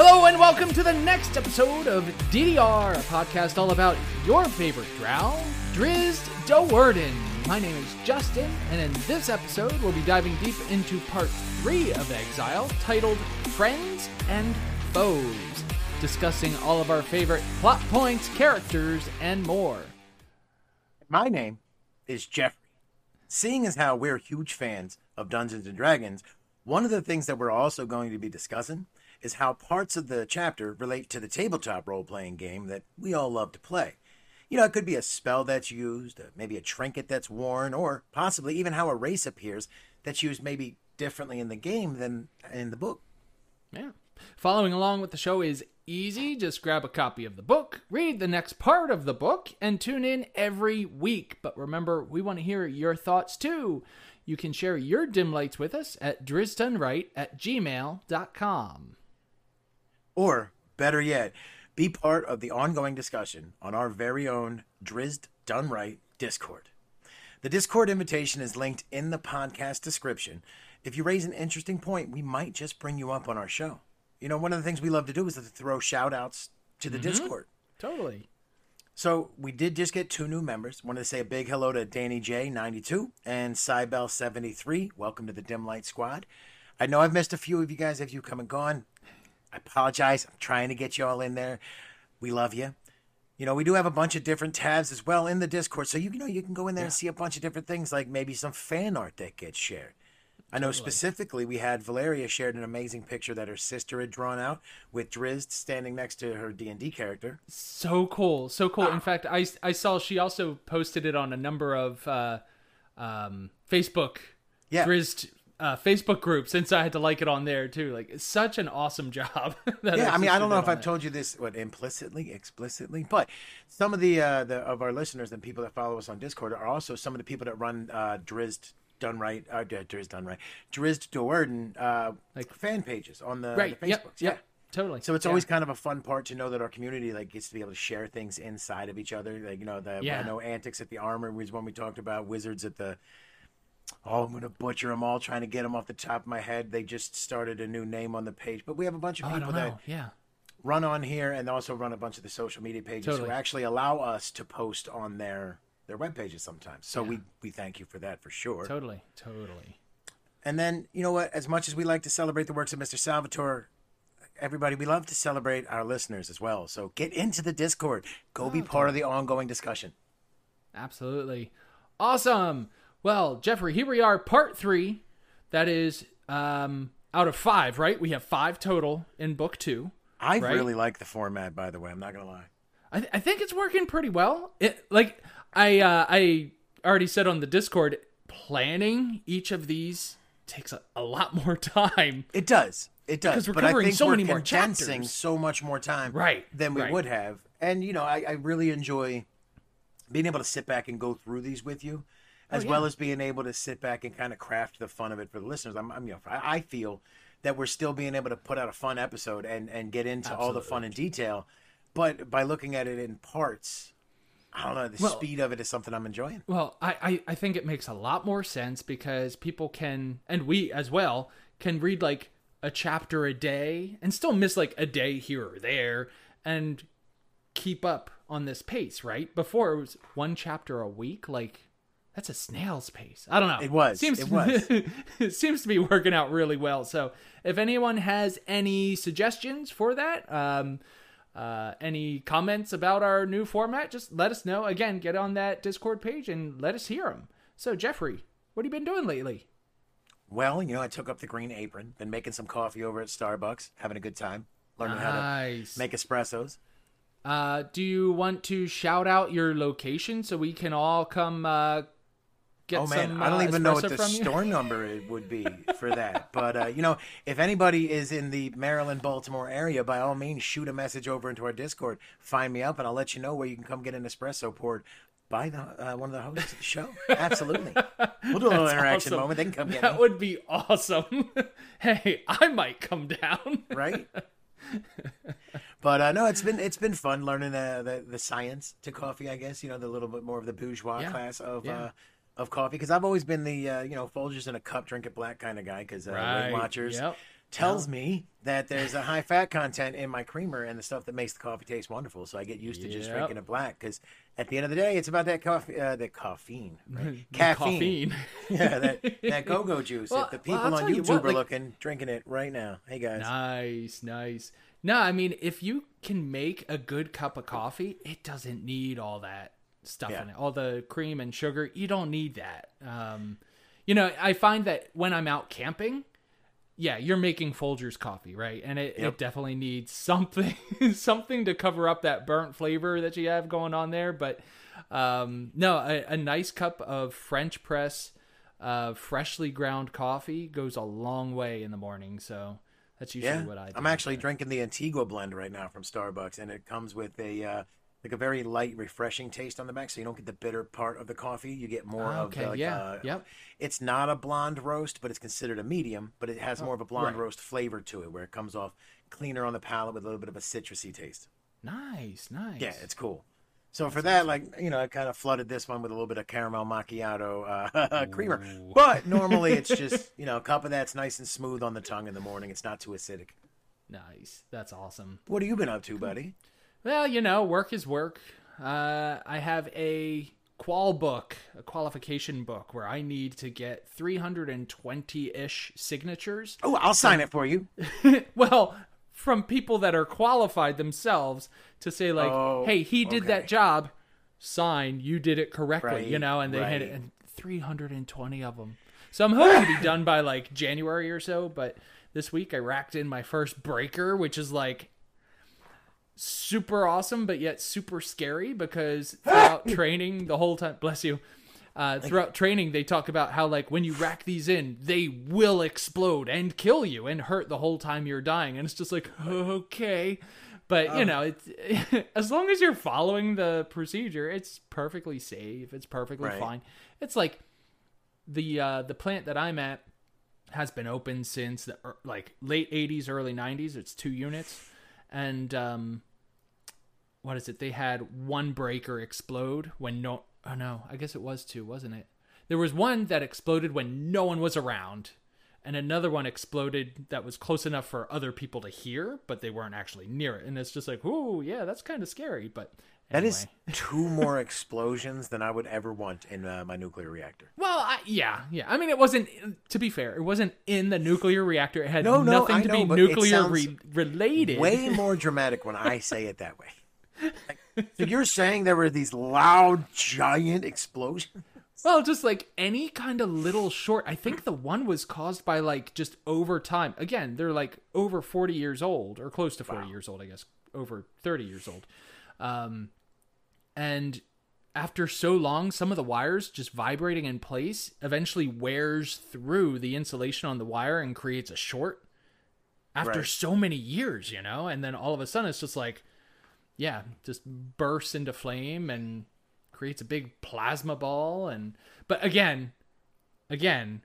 Hello and welcome to the next episode of DDR, a podcast all about your favorite drow, Drizzt Do'Urden. My name is Justin, and in this episode, we'll be diving deep into part three of Exile, titled Friends and Foes, discussing all of our favorite plot points, characters, and more. My name is Jeffrey. Seeing as how we're huge fans of Dungeons and Dragons, one of the things that we're also going to be discussing is how parts of the chapter relate to the tabletop role playing game that we all love to play. You know, it could be a spell that's used, uh, maybe a trinket that's worn, or possibly even how a race appears that's used maybe differently in the game than in the book. Yeah. Following along with the show is easy. Just grab a copy of the book, read the next part of the book, and tune in every week. But remember, we want to hear your thoughts too. You can share your dim lights with us at DrizztDoneRight at gmail.com. Or, better yet, be part of the ongoing discussion on our very own Drizzt Done Right Discord. The Discord invitation is linked in the podcast description. If you raise an interesting point, we might just bring you up on our show. You know, one of the things we love to do is to throw shout outs to the mm-hmm. Discord. Totally. So we did just get two new members. Wanted to say a big hello to Danny J, 92, and Cybel, 73. Welcome to the Dim Light Squad. I know I've missed a few of you guys if you come and gone. I apologize. I'm trying to get you all in there. We love you. You know, we do have a bunch of different tabs as well in the Discord. So you, know you can go in there and see a bunch of different things, like maybe some fan art that gets shared. I know specifically we had Valeria shared an amazing picture that her sister had drawn out with Drizzt standing next to her D and D character. So cool. So cool. In fact, I, I saw she also posted it on a number of uh, um, Facebook Yeah. Drizzt uh, Facebook groups since I had to like it on there too. Like, it's such an awesome job. Yeah, I mean, I don't know if I've told you this what implicitly, explicitly, but some of the uh, the of our listeners and people that follow us on Discord are also some of the people that run uh, Drizzt Done Right, uh, Drizzt Done Right, Drizzt Do'Urden uh, like fan pages on the, Right. the Yep. Facebooks. Yep. Totally. So it's Yeah. always kind of a fun part to know that our community like gets to be able to share things inside of each other. Like you know, the Yeah. I know antics at the armor was one we talked about. Wizards at the oh, I'm gonna butcher them all, trying to get them off the top of my head. They just started a new name on the page, but we have a bunch of Oh, people that. Yeah. run on here and also run a bunch of the social media pages Totally. who actually allow us to post on their their web pages sometimes. So we we thank you for that for sure. Totally. Totally. And then you know what? As much as we like to celebrate the works of Mr. Salvatore, everybody we love to celebrate our listeners as well. So get into the Discord. Go be part of the ongoing discussion. Absolutely. Awesome. Well, Jeffrey, here we are, part three. That is um, out of five, right? We have five total in book two. I Right? really like the format, by the way. I'm not gonna lie. I, th- I think it's working pretty well. It like I uh, I already said on the Discord, planning each of these takes a, a lot more time. It does. It does. Because we're but I covering think so we're many more chapters. so much more time Right, than we right. would have. And you know, I, I really enjoy being able to sit back and go through these with you, Oh, as Oh, yeah. well as being able to sit back and kind of craft the fun of it for the listeners. I'm, I'm you know, I, I feel that we're still being able to put out a fun episode and and get into all the fun in detail, but by looking at it in parts, I don't know. The Well- speed of it is something I'm enjoying. Well, I, I, I think it makes a lot more sense because people can, and we as well, can read like a chapter a day and still miss like a day here or there and keep up on this pace, right? Before it was one chapter a week, like that's a snail's pace. I don't know. It was. Seems It was. it seems to be working out really well. So if anyone has any suggestions for that, um, uh, any comments about our new format, just let us know. Again, get on that Discord page and let us hear them. So, Jeffrey, what have you been doing lately? Well, you know, I took up the green apron, been making some coffee over at Starbucks, having a good time, learning how to make espressos. Uh, do you want to shout out your location so we can all come uh, get oh man, some? I don't uh, even know what the store number it would be for that. But uh, you know, if anybody is in the Maryland, Baltimore area, by all means, shoot a message over into our Discord. Find me up, and I'll let you know where you can come get an espresso poured by the uh, one of the hosts of the show. Absolutely, we'll do a little That's interaction awesome. moment. They can come get That me, would be awesome. hey, I might come down. right? But uh, no, it's been it's been fun learning the, the the science to coffee. I guess you know the little bit more of the bourgeois Yeah. class of Yeah. uh, of coffee because I've always been the uh, you know Folgers in a cup, drink it black kind of guy because uh, Weight Watchers Yep. tells me that there's a high fat content in my creamer and the stuff that makes the coffee taste wonderful. So I get used to just drinking it black because at the end of the day, it's about that coffee, uh, that caffeine, right? Caffeine. caffeine. yeah, that, that go-go juice. Well, if the people I'll on tell you YouTube what, are like- looking, drinking it right now. Hey guys, Nice, nice. No, I mean, if you can make a good cup of coffee, it doesn't need all that stuff Yeah. in it, all the cream and sugar. You don't need that. Um, you know, I find that when I'm out camping, yeah, you're making Folgers coffee, right? And it, Yep. it definitely needs something, something to cover up that burnt flavor that you have going on there. But um, no, a, a nice cup of French press, uh, freshly ground coffee goes a long way in the morning. So that's usually yeah, what I do. I'm actually drinking the Antigua blend right now from Starbucks, and it comes with a uh, like a very light, refreshing taste on the back, so you don't get the bitter part of the coffee. You get more of okay, the, like, yeah, uh, yep. It's not a blonde roast, but it's considered a medium. But it has more of a blonde right. roast flavor to it, where it comes off cleaner on the palate with a little bit of a citrusy taste. Nice, nice. Yeah, it's cool. So for that, like you know, I kind of flooded this one with a little bit of caramel macchiato uh, creamer. But normally it's just you know a cup of that's nice and smooth on the tongue in the morning. It's not too acidic. nice. That's awesome. What have you been up to, buddy? Well, you know, work is work. Uh, I have a qual book, a qualification book, where I need to get 320 ish signatures. Oh, I'll sign it for you. well, from people that are qualified themselves to say, like, Oh, hey, he did that job, sign, you did it correctly, you know, and they hit it, and 320 of them. So I'm hoping to be done by like January or so, but this week I racked in my first breaker, which is like super awesome, but yet super scary because throughout training the whole time, bless you. Uh, throughout training, they talk about how like when you rack these in, they will explode and kill you and hurt the whole time you're dying, and it's just like okay, but you know, it's as long as you're following the procedure, it's perfectly safe. It's perfectly Right. fine. It's like the uh, the plant that I'm at has been open since the er- like late 80s early 90s it's two units and um what is it they had one breaker explode when no oh no i guess it was two wasn't it there was one that exploded when no one was around and another one exploded that was close enough for other people to hear but they weren't actually near it and it's just like oh yeah that's kind of scary but That is anyway. two more explosions than I would ever want in uh, my nuclear reactor. Well, I, yeah, yeah. I mean, it wasn't. To be fair, it wasn't in the nuclear reactor. It had No, no, nothing I to know, be nuclear re- related. Way more dramatic when I say it that way. So you're saying there were these loud, giant explosions? Well, just like any kind of little short. I think the one was caused by like just over time. Again, they're like over forty years old or close to forty years old. I guess over thirty years old. Um, and after so long, some of the wires just vibrating in place eventually wears through the insulation on the wire and creates a short. After Right. so many years, you know, and then all of a sudden it's just like, yeah, just bursts into flame and creates a big plasma ball and but again again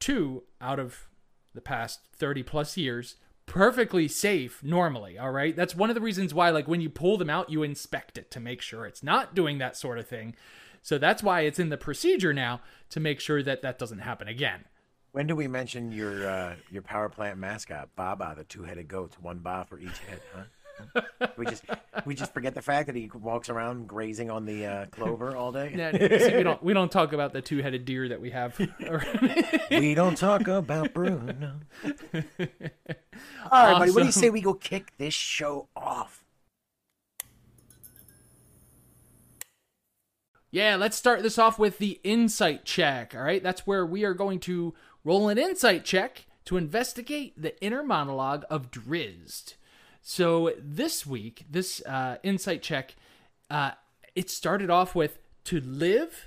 two out of the past 30 plus years perfectly safe normally all right that's one of the reasons why like when you pull them out you inspect it to make sure it's not doing that sort of thing so that's why it's in the procedure now to make sure that that doesn't happen again When do we mention your uh, your power plant mascot, Baba, the two-headed goat, one ba for each head? Huh? We just we just forget the fact that he walks around grazing on the uh, clover all day. See, we don't we don't talk about the two-headed deer that we have We don't talk about Bruno. All right, buddy. What do you say we go kick this show off? Yeah, let's start this off with the insight check. All right, that's where we are going to roll an insight check to investigate the inner monologue of Drizzt. So this week, this uh, insight check, uh, it started off with to live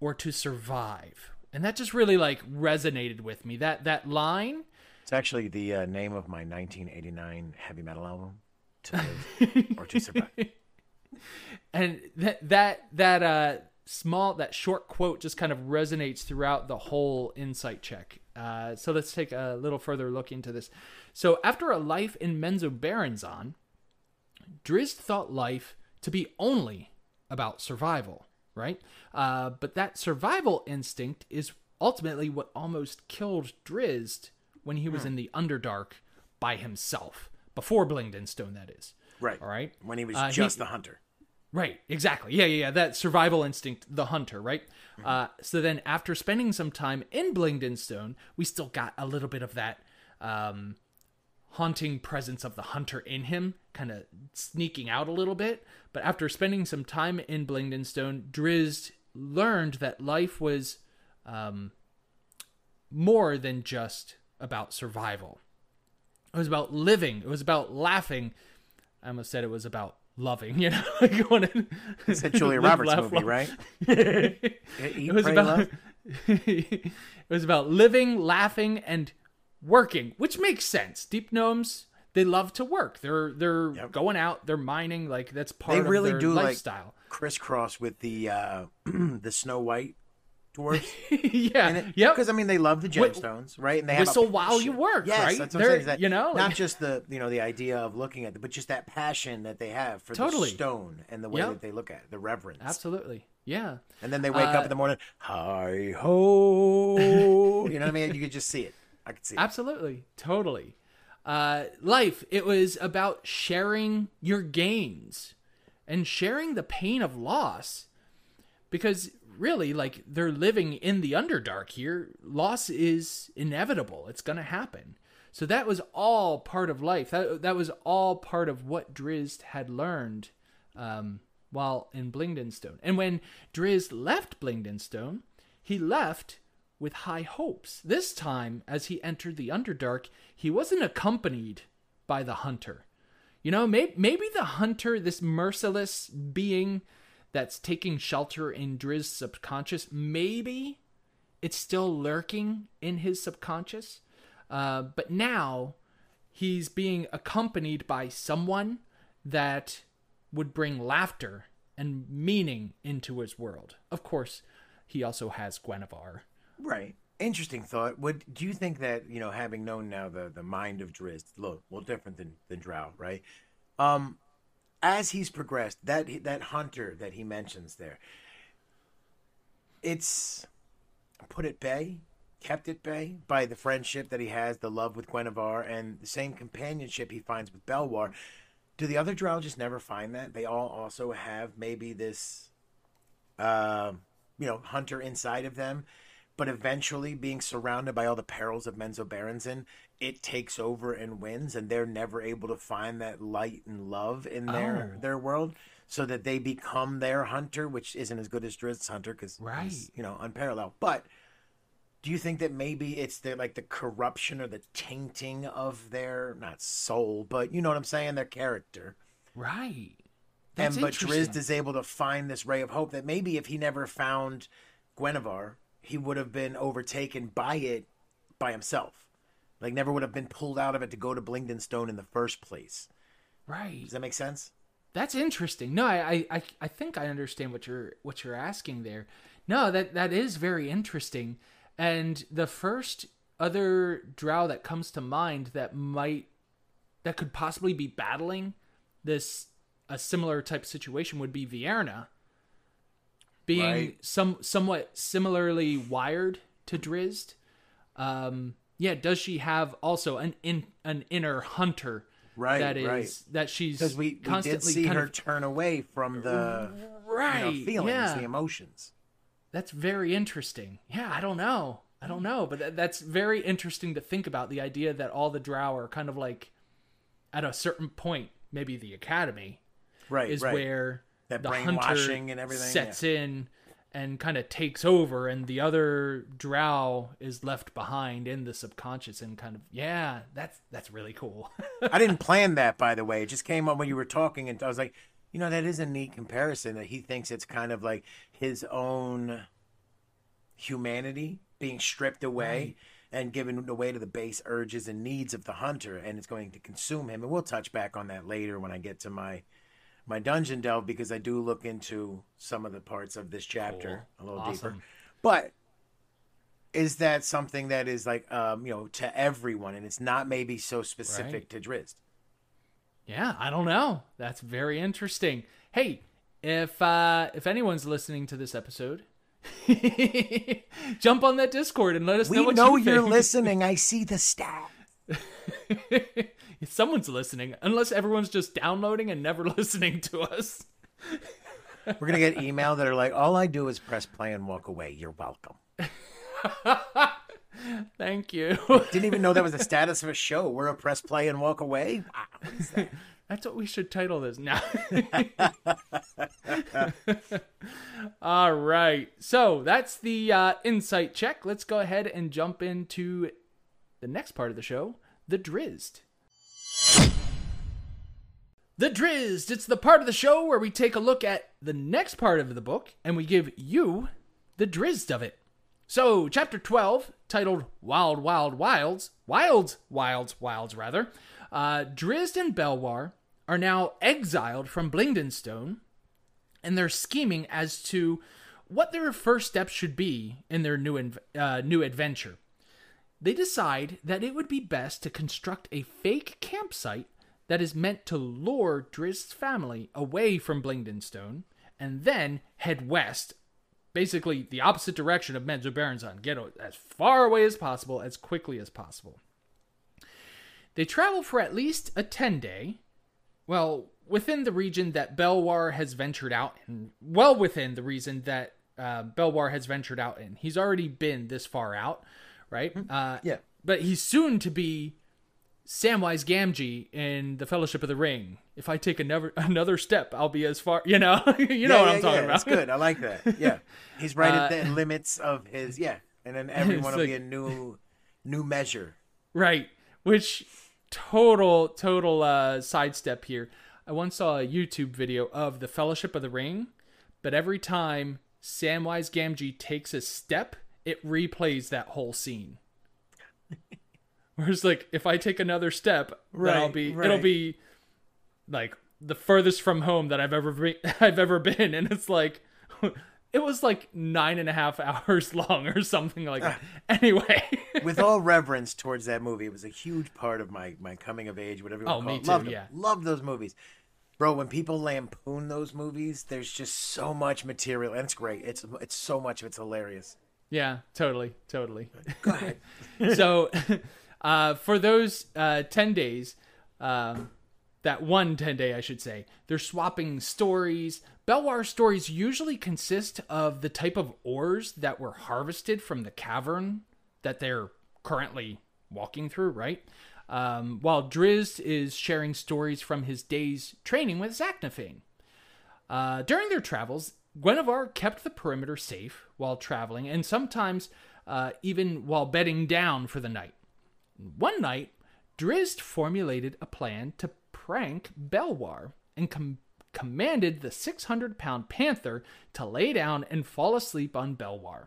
or to survive, and that just really like resonated with me. That that line. It's actually the uh, name of my 1989 heavy metal album, "To Live or to Survive." and that that that uh small that short quote just kind of resonates throughout the whole insight check uh so let's take a little further look into this so after a life in menzoberranzan drizzt thought life to be only about survival right uh but that survival instinct is ultimately what almost killed drizzt when he was in the Underdark by himself before Blingdenstone, That is Right. All right. When he was Uh, he- just the hunter. Right, exactly. Yeah, yeah, yeah. That survival instinct, the hunter, right? Uh, so then, after spending some time in Blingdenstone, we still got a little bit of that um, haunting presence of the hunter in him, kind of sneaking out a little bit. But after spending some time in Blingdenstone, Drizzt learned that life was um, more than just about survival. It was about living. It was about laughing. I almost said it was about loving. You know, like going It's a Julia Roberts laugh, movie, love. right? Eat, it was pray, about it was about living, laughing, and working, which makes sense. Deep gnomes they love to work. They're they're Yep. going out. They're mining. Like that's part They of really their do like crisscross with the uh, the Snow White dwarves. yeah. Yep. Because I mean, they love the gemstones, right? And they have a Whistle while you work, Yes, right? that's what I'm saying. that you know, not just the you know the idea of looking at it, but just that passion that they have for Totally. the stone and the way Yep. that they look at it, the reverence. Absolutely. Yeah. And then they wake Uh, up in the morning, hi ho. you know what I mean? You could just see it. I could see it. Absolutely. Totally. Uh, life, it was about sharing your gains and sharing the pain of loss. Because really, like, they're living in the Underdark here. Loss is inevitable, it's going to happen. So that was all part of life. That, that was all part of what Drizzt had learned um, while in Blingdenstone. And when Drizzt left Blingdenstone, he left with high hopes. This time, as he entered the Underdark, he wasn't accompanied by the hunter. You know, maybe, maybe the hunter, this merciless being that's taking shelter in Drizzt's subconscious, maybe it's still lurking in his subconscious. Uh, but now he's being accompanied by someone that would bring laughter and meaning into his world. Of course, he also has Guenhwyvar. Right. Interesting thought. Would do you think that you know, having known now the the mind of Drizzt, look, well, different than than Drow, right? Um, as he's progressed, that that hunter that he mentions there, it's put at bay, kept at bay by the friendship that he has, the love with Guenhwyvar, and the same companionship he finds with Belwar. Do the other Drow just never find that? They all also have maybe this, uh, you know, hunter inside of them but eventually being surrounded by all the perils of Menzoberranzan, it takes over and wins, and they're never able to find that light and love in their Oh. their world, so that they become their hunter, which isn't as good as Drizzt's hunter because Right. you know unparalleled. But do you think that maybe it's the like the corruption or the tainting of their not soul, but you know what I'm saying, their character? Right. That's and but. Drizzt is able to find this ray of hope that maybe if he never found Guenhwyvar, he would have been overtaken by it by himself. Like never would have been pulled out of it to go to Blingdenstone in the first place. right. Does that make sense? That's interesting. No, I, I- I, I think I understand what you're what you're asking there. No, that that is very interesting. And the first other drow that comes to mind that might that could possibly be battling this a similar type situation would be Vierna. Being Right. some somewhat similarly wired to Drizzt. Um yeah, does she have also an in an inner hunter Right, that is right. that she's Because we, we did constantly see her of turn away from the right you know, feelings, yeah the emotions. that's very interesting yeah i don't know i don't know but that, that's very interesting to think about the idea that all the drow are kind of like at a certain point maybe the academy Right, is right. where That the brainwashing and everything, sets in and kind of takes over and the other drow is left behind in the subconscious and kind of yeah that's that's really cool I didn't plan that, by the way. It just came up when you were talking, and I was like, you know, that is a neat comparison. That he thinks it's kind of like his own humanity being stripped away and given away to the base urges and needs of the hunter, and it's going to consume him. And we'll touch back on that later when I get to my my dungeon delve because I do look into some of the parts of this chapter a little deeper. But is that something that is like um, you know to everyone, and it's not maybe so specific Right. to Drizzt? Yeah, I don't know. That's very interesting. Hey, if uh if anyone's listening to this episode Jump on that Discord and let us know We know you you're think. listening. I see the stat. Someone's listening, unless everyone's just downloading and never listening to us. We're gonna get email that are like, all I do is press play and walk away. You're welcome. Thank you. Didn't even know that was the status of a show. We're a press play and walk away. Wow, that? That's what we should title this now. All right. So that's the uh, insight check. Let's go ahead and jump into the next part of the show the Drizzt. The Drizzt. It's the part of the show where we take a look at the next part of the book and we give you the Drizzt of it. So, chapter 12, titled Wild, Wild, Wilds, Wilds, Wilds, Wilds, rather, uh, Drizzt and Belwar are now exiled from Blingdenstone, and they're scheming as to what their first steps should be in their new, inv- uh, new adventure. They decide that it would be best to construct a fake campsite that is meant to lure Drizzt's family away from Blingdenstone, and then head west basically the opposite direction of Menzoberranzan. Get as far away as possible, as quickly as possible. They travel for at least a 10 day, well, within the region that Belwar has ventured out in, well within the region that uh, Belwar has ventured out in. He's already been this far out, right? Uh, Yeah. But he's soon to be Samwise Gamgee in the Fellowship of the Ring. If I take another another step, I'll be as far. You know, you know what yeah, I'm talking yeah, about. That's good. I like that. Yeah, he's right Uh, at the limits of his. Yeah, and then everyone will be a new, new measure. Right. Which total total uh sidestep here. I once saw a YouTube video of the Fellowship of the Ring, but every time Samwise Gamgee takes a step, it replays that whole scene. Whereas like if I take another step, then I'll Right, be it'll be like the furthest from home that I've ever be- I've ever been, and it's like it was like nine and a half hours long or something like that. Ah. Anyway, With all reverence towards that movie, it was a huge part of my my coming of age, whatever you Oh, want to call me it. too, Loved yeah. Loved those movies. Bro, when people lampoon those movies, there's just so much material, and it's great. It's it's so much of it's hilarious. Yeah, totally, totally. Go ahead. so, uh, for those uh, 10 days, um, that one 10 day, I should say, they're swapping stories. Belwar stories usually consist of the type of ores that were harvested from the cavern that they're currently walking through, right? Um, while Drizzt is sharing stories from his days training with Zaknafein. Uh, during their travels, Guenhwyvar kept the perimeter safe while traveling, and sometimes uh, even while bedding down for the night. One night, Drizzt formulated a plan to prank Belwar and com- commanded the 600 pound panther to lay down and fall asleep on Belwar.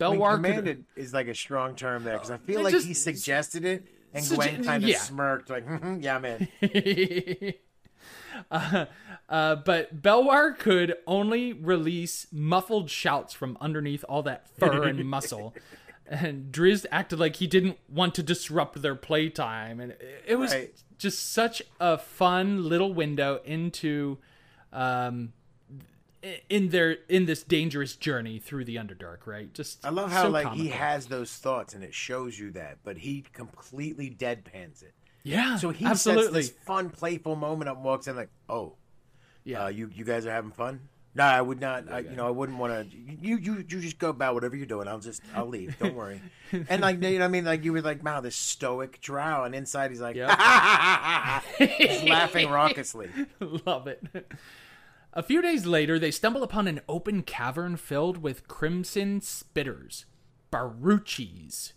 I mean, Belwar could- commanded is like a strong term there because I feel like just- he suggested it, and Sugge- Gwen kind of yeah. smirked, like, "Mhm, "Yeah, man." uh, uh, but Belwar could only release muffled shouts from underneath all that fur and muscle. And Drizzt acted like he didn't want to disrupt their playtime. And it- was Right. just such a fun little window into um, in their in this dangerous journey through the Underdark, right? Just I love how so like he has those thoughts and it shows you that, but he completely deadpans it. yeah, So he absolutely sets this fun, playful moment up, and walks in like, "Oh, yeah. uh, you you guys are having fun." No, I would not. I, you know, I wouldn't want to. You you you just go about whatever you're doing. I'll just I'll leave. Don't worry. and like you know, what I mean, like you were like, "Wow, this stoic drow," and inside he's like, Yep. He's laughing raucously. Love it. A few days later, they stumble upon an open cavern filled with crimson spitters, baruchis.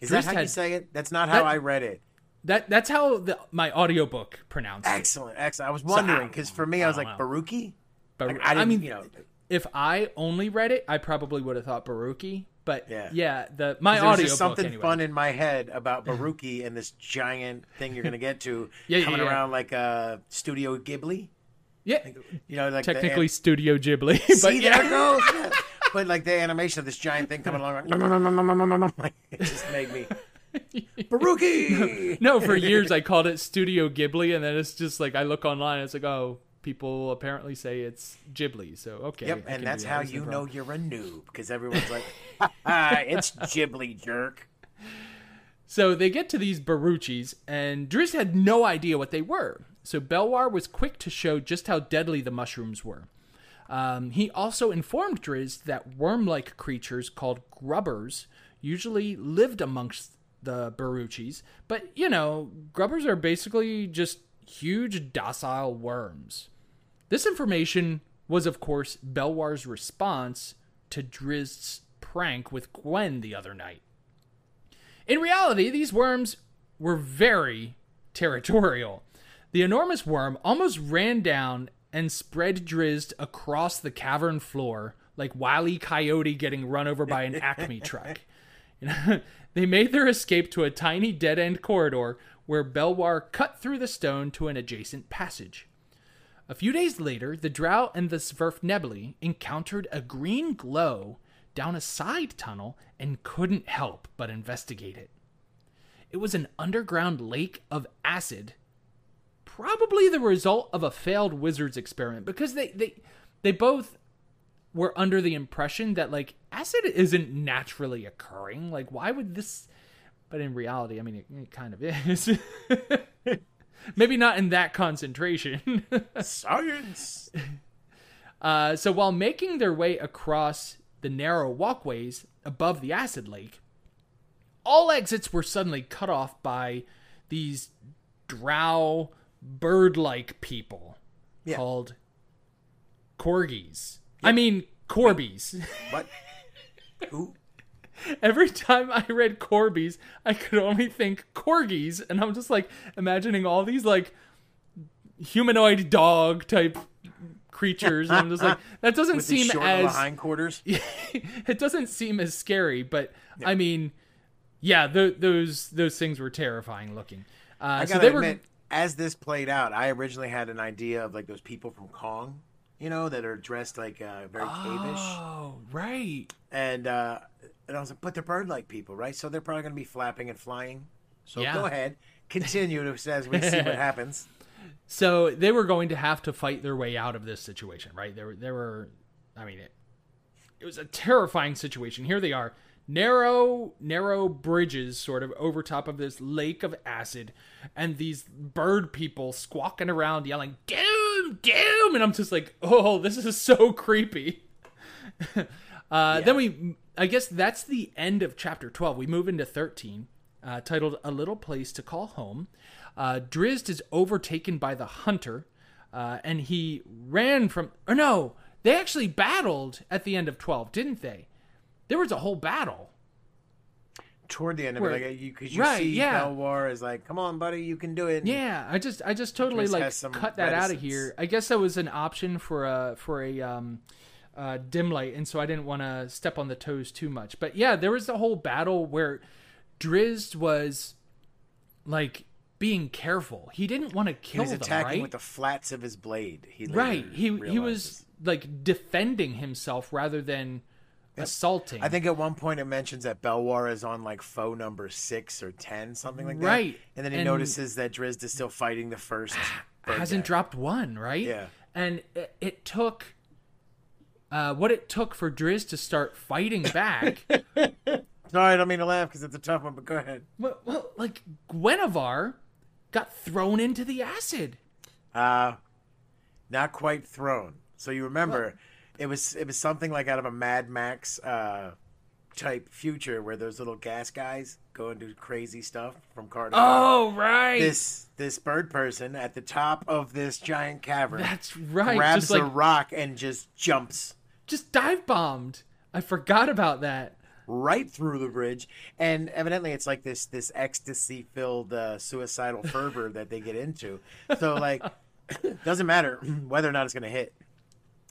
Is that Drizzt how you say it? That's not how That- I read it. That that's how the, my audiobook pronounced it. Excellent, excellent. I was wondering because for me, I was like, "Baruki." Bar- like, I, I, mean, you know, if I only read it, I probably would have thought Baruki. But yeah, yeah the my audio something anyway. fun in my head about mm-hmm. Baruki and this giant thing you're gonna get to yeah, coming yeah, yeah. around like a Studio Ghibli. Yeah, like, you know, like technically the, Studio Ghibli. But see, yeah. there goes. But like the animation of this giant thing coming along, like, it just made me. Baruki. No, for years I called it Studio Ghibli, and then it's just like I look online, it's like, oh, people apparently say it's Ghibli. So okay. Yep, I and that's how you know you're a noob because everyone's like, "Ha, ha, "It's Ghibli, jerk." So they get to these Baruchis, and Drizzt had no idea what they were. So Belwar was quick to show just how deadly the mushrooms were. Um, he also informed Drizzt that worm like creatures called grubbers usually lived amongst the Baruchis, but you know, grubbers are basically just huge docile worms. This information was, of course, Belwar's response to Drizzt's prank with Gwen the other night. In reality, these worms were very territorial. The enormous worm almost ran down and spread Drizzt across the cavern floor like Wile E. Coyote getting run over by an Acme truck. They made their escape to a tiny dead end corridor where Belwar cut through the stone to an adjacent passage. A few days later, the Drow and the Svirfnebli encountered a green glow down a side tunnel and couldn't help but investigate it. It was an underground lake of acid, probably the result of a failed wizard's experiment because they they they both were under the impression that like acid isn't naturally occurring. Like why would this but in reality, I mean it, it kind of is. Maybe not in that concentration. Science. Uh, so while making their way across the narrow walkways above the acid lake, all exits were suddenly cut off by these drow bird-like people Yeah. called corgis. I mean corbies. What? Who? Every time I read corbies, I could only think corgis, and I'm just like imagining all these like humanoid dog type creatures. And I'm just like, that doesn't With seem short as hindquarters. it doesn't seem as scary, but I mean, yeah, th- those those things were terrifying looking. Uh, I gotta they admit, were as this played out, I originally had an idea of like those people from Kong, you know, that are dressed like uh, very cavish, oh right, and uh, and I was like, but they're bird-like people, right? So they're probably gonna be flapping and flying. So Yeah. go ahead, continue to as we see what happens. so they were going to have to fight their way out of this situation, right? There were there were, I mean, it it was a terrifying situation. Here they are, narrow narrow bridges, sort of over top of this lake of acid, and these bird people squawking around, yelling "Doom, doom!" and I'm just like, oh, this is so creepy. Uh, Then we, I guess that's the end of chapter 12. We move into 13, uh, titled A Little Place to Call Home. Uh, Drizzt is overtaken by the hunter, uh, and he ran from. Or no, they actually battled at the end of 12, didn't they? There was a whole battle. Toward the end of it, like you, because you Right, see yeah. Belwar is like, "Come on, buddy, you can do it." Yeah, I just, I just totally Drizzt like cut that out of here. I guess that was an option for a for a um, uh, dim light, and so I didn't want to step on the toes too much. But yeah, there was the whole battle where Drizzt was like being careful. He didn't want to he kill was them, attacking right? with the flats of his blade. He right. He he was like defending himself rather than assaulting. I think at one point it mentions that Belwar is on like foe number six or ten, something like that. Right. And then he And- notices that Drizzt is still fighting the first. hasn't guy. dropped one, right? Yeah. And it, it took uh, what it took for Drizzt to start fighting back. Sorry, I don't mean to laugh because it's a tough one, but go ahead. well, well, like Guenhwyvar got thrown into the acid. Uh not quite thrown. So you remember, it was it was something like out of a Mad Max uh, type future where those little gas guys go and do crazy stuff from car to car. Oh, right. This this bird person at the top of this giant cavern That's right. grabs Just like a rock and just jumps just dive bombed. I forgot about that. right through the bridge and evidently it's like this this ecstasy filled uh, suicidal fervor that they get into so like doesn't matter whether or not it's going to hit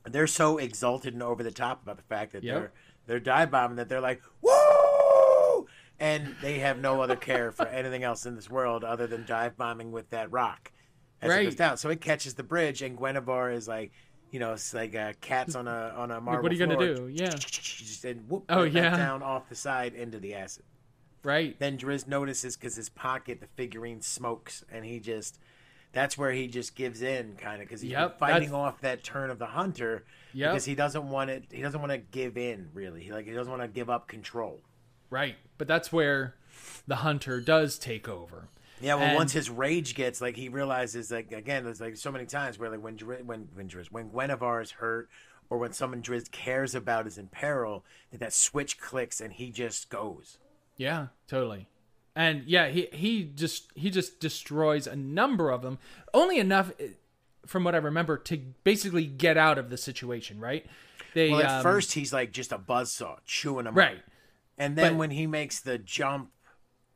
they're so exalted and over the top about the fact that Yep. they're they're dive bombing that they're like woo and they have no other care for anything else in this world other than dive bombing with that rock as it goes down so it catches the bridge and Guenhwyvar is like you know it's like uh, cats on a on a marble Like, what are you gonna do? Yeah. Just and whoop, Oh, yeah. down off the side into the acid. Right. Then Driz notices because his pocket, the figurine smokes, and he just that's where he just gives in, kind of, because he's Yep, fighting that's- off that turn of the hunter. Yep. Because he doesn't want it. He doesn't want to give in. Really, he like he doesn't want to give up control. Right. But that's where the hunter does take over. Yeah, well, And- once his rage gets like he realizes like again, there's like so many times where like when when when when Guenhwyvar is hurt or when someone Driz cares about is in peril, that that switch clicks and he just goes. Yeah, totally. And yeah, he he just he just destroys a number of them, only enough eh, from what I remember to basically get out of the situation, right? They Well, at um, first he's like just a buzzsaw chewing him right. up. and then but- when he makes the jump,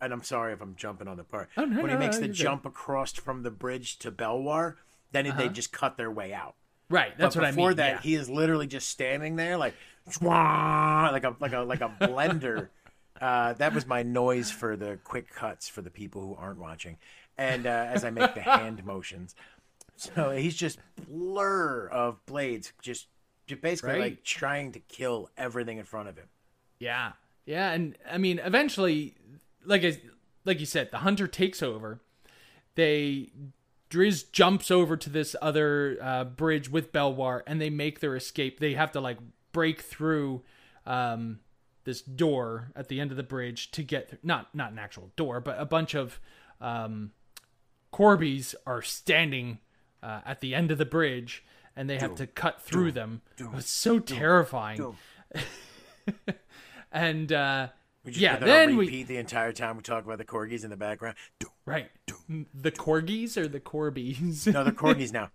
and I'm sorry if I'm jumping on the part, Oh, no, when he no, makes no, the you're good. jump across from the bridge to Belwar, then Uh-huh. they just cut their way out. Right, that's but what I mean. before that, yeah. he is literally just standing there like, like a like a like a blender. uh, that was my noise for the quick cuts for the people who aren't watching, and uh, as I make the hand motions, so he's just blur of blades, just, just basically Right. like trying to kill everything in front of him. Yeah, yeah, and I mean, eventually, like I, like you said, the hunter takes over. They Driz jumps over to this other uh, bridge with Belwar, and they make their escape. They have to like break through um, this door at the end of the bridge to get not not an actual door, but a bunch of um, Corbies are standing uh, at the end of the bridge, and they have to cut through them. It was so terrifying. and uh, We just yeah, put that on then we repeat the entire time we talk about the corgis in the background. right the corgis or the corbies. No, the corgis now.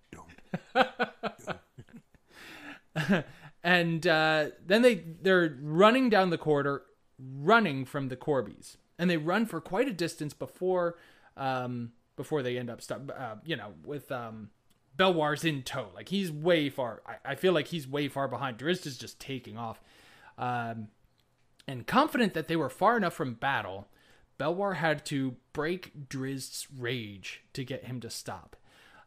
and uh, then they they're running down the corridor, running from the Corbies, and they run for quite a distance before um, before they end up stop. Uh, you know, with um, Belwar's in tow, like he's way far. I, I feel like he's way far behind. Drizzt is just taking off, um, and confident that they were far enough from battle. Belwar had to break Drizzt's rage to get him to stop.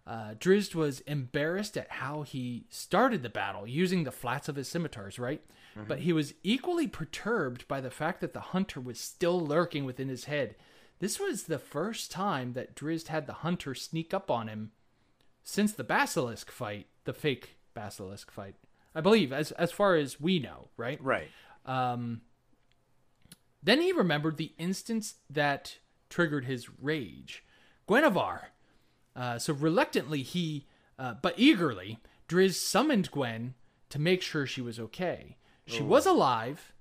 Uh, Drizzt was embarrassed at how he started the battle using the flats of his scimitars, right? But he was equally perturbed by the fact that the hunter was still lurking within his head. This was the first time that Drizzt had the hunter sneak up on him since the basilisk fight, the fake basilisk fight. I believe, as as far as we know, right? Right. Then he remembered the instance that triggered his rage. Guenhwyvar. Uh, so reluctantly, he, uh, but eagerly, Driz summoned Gwen to make sure she was okay. She was alive,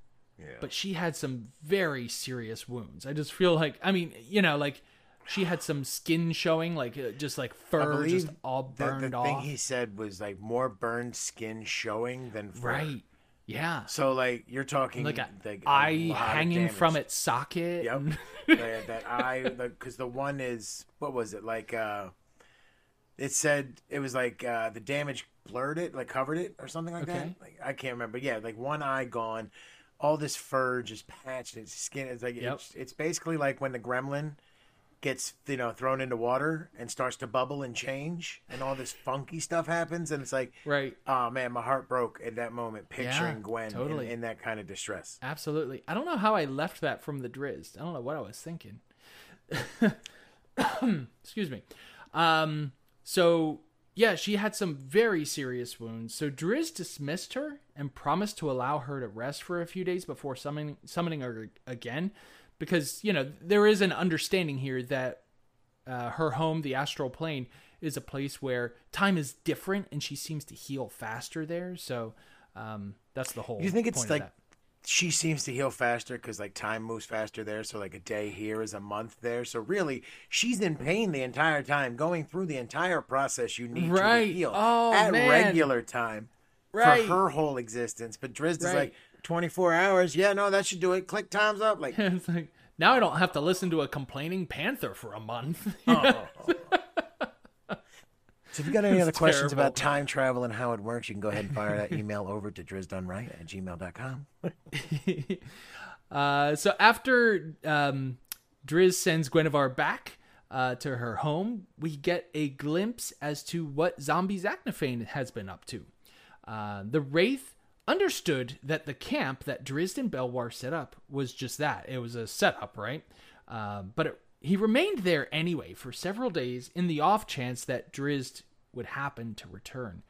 but she had some very serious wounds. I just feel like, I mean, you know, like she had some skin showing, like uh, just like fur, just all The, burned the off. thing he said was like more burned skin showing than fur. right. Yeah. So like you're talking Like a like a eye hanging from its socket. Yep. that, that eye, because the one is what was it like? uh It said it was like uh the damage blurred it, like covered it, or something like that. Like I can't remember. Yeah, like one eye gone, all this fur just patched. Its skin It's like Yep. it's, it's basically like when the gremlin gets you know thrown into water and starts to bubble and change, and all this funky stuff happens, and it's like. right. Oh man, my heart broke at that moment, picturing Yeah, Gwen in- totally. in, that kind of distress. Absolutely. I don't know how I left that from the Drizzt. I don't know what I was thinking. Excuse me. Um, so yeah, she had some very serious wounds. So Drizzt dismissed her and promised to allow her to rest for a few days before summoning summoning her again, because you know there is an understanding here that uh, her home, the astral plane, is a place where time is different, and she seems to heal faster there. So um, that's the whole. You think it's like she seems to heal faster because like time moves faster there. So like a day here is a month there. So really, she's in pain the entire time, going through the entire process you need Right. to heal Oh, at man. regular time Right. for her whole existence. But Drizzt is like twenty four hours. Yeah, no, that should do it. Click times up. Like it's like now I don't have to listen to a complaining panther for a month. So if you got any other questions terrible. about time travel and how it works, you can go ahead and fire that email over to DrizztDoneRight at gmail.com. uh, so after um, Driz sends Guenhwyvar back uh, to her home, we get a glimpse as to what zombie Zaknafein has been up to. Uh, the Wraith understood that the camp that and Belwar set up was just that. It was a setup, right? Uh, but it, he remained there anyway for several days in the off chance that Drizzt would happen to return.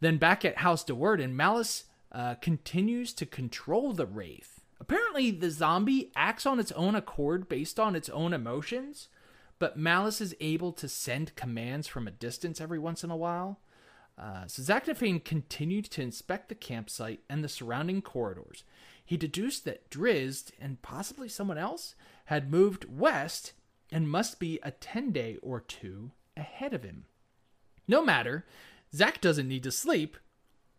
Then back at House Do'Urden, Malice uh, continues to control the Wraith. Apparently, the zombie acts on its own accord based on its own emotions, but Malice is able to send commands from a distance every once in a while. Uh, so Zaknafein continued to inspect the campsite and the surrounding corridors. He deduced that Drizzt and possibly someone else had moved west and must be a 10 day or two ahead of him. No matter, Zak doesn't need to sleep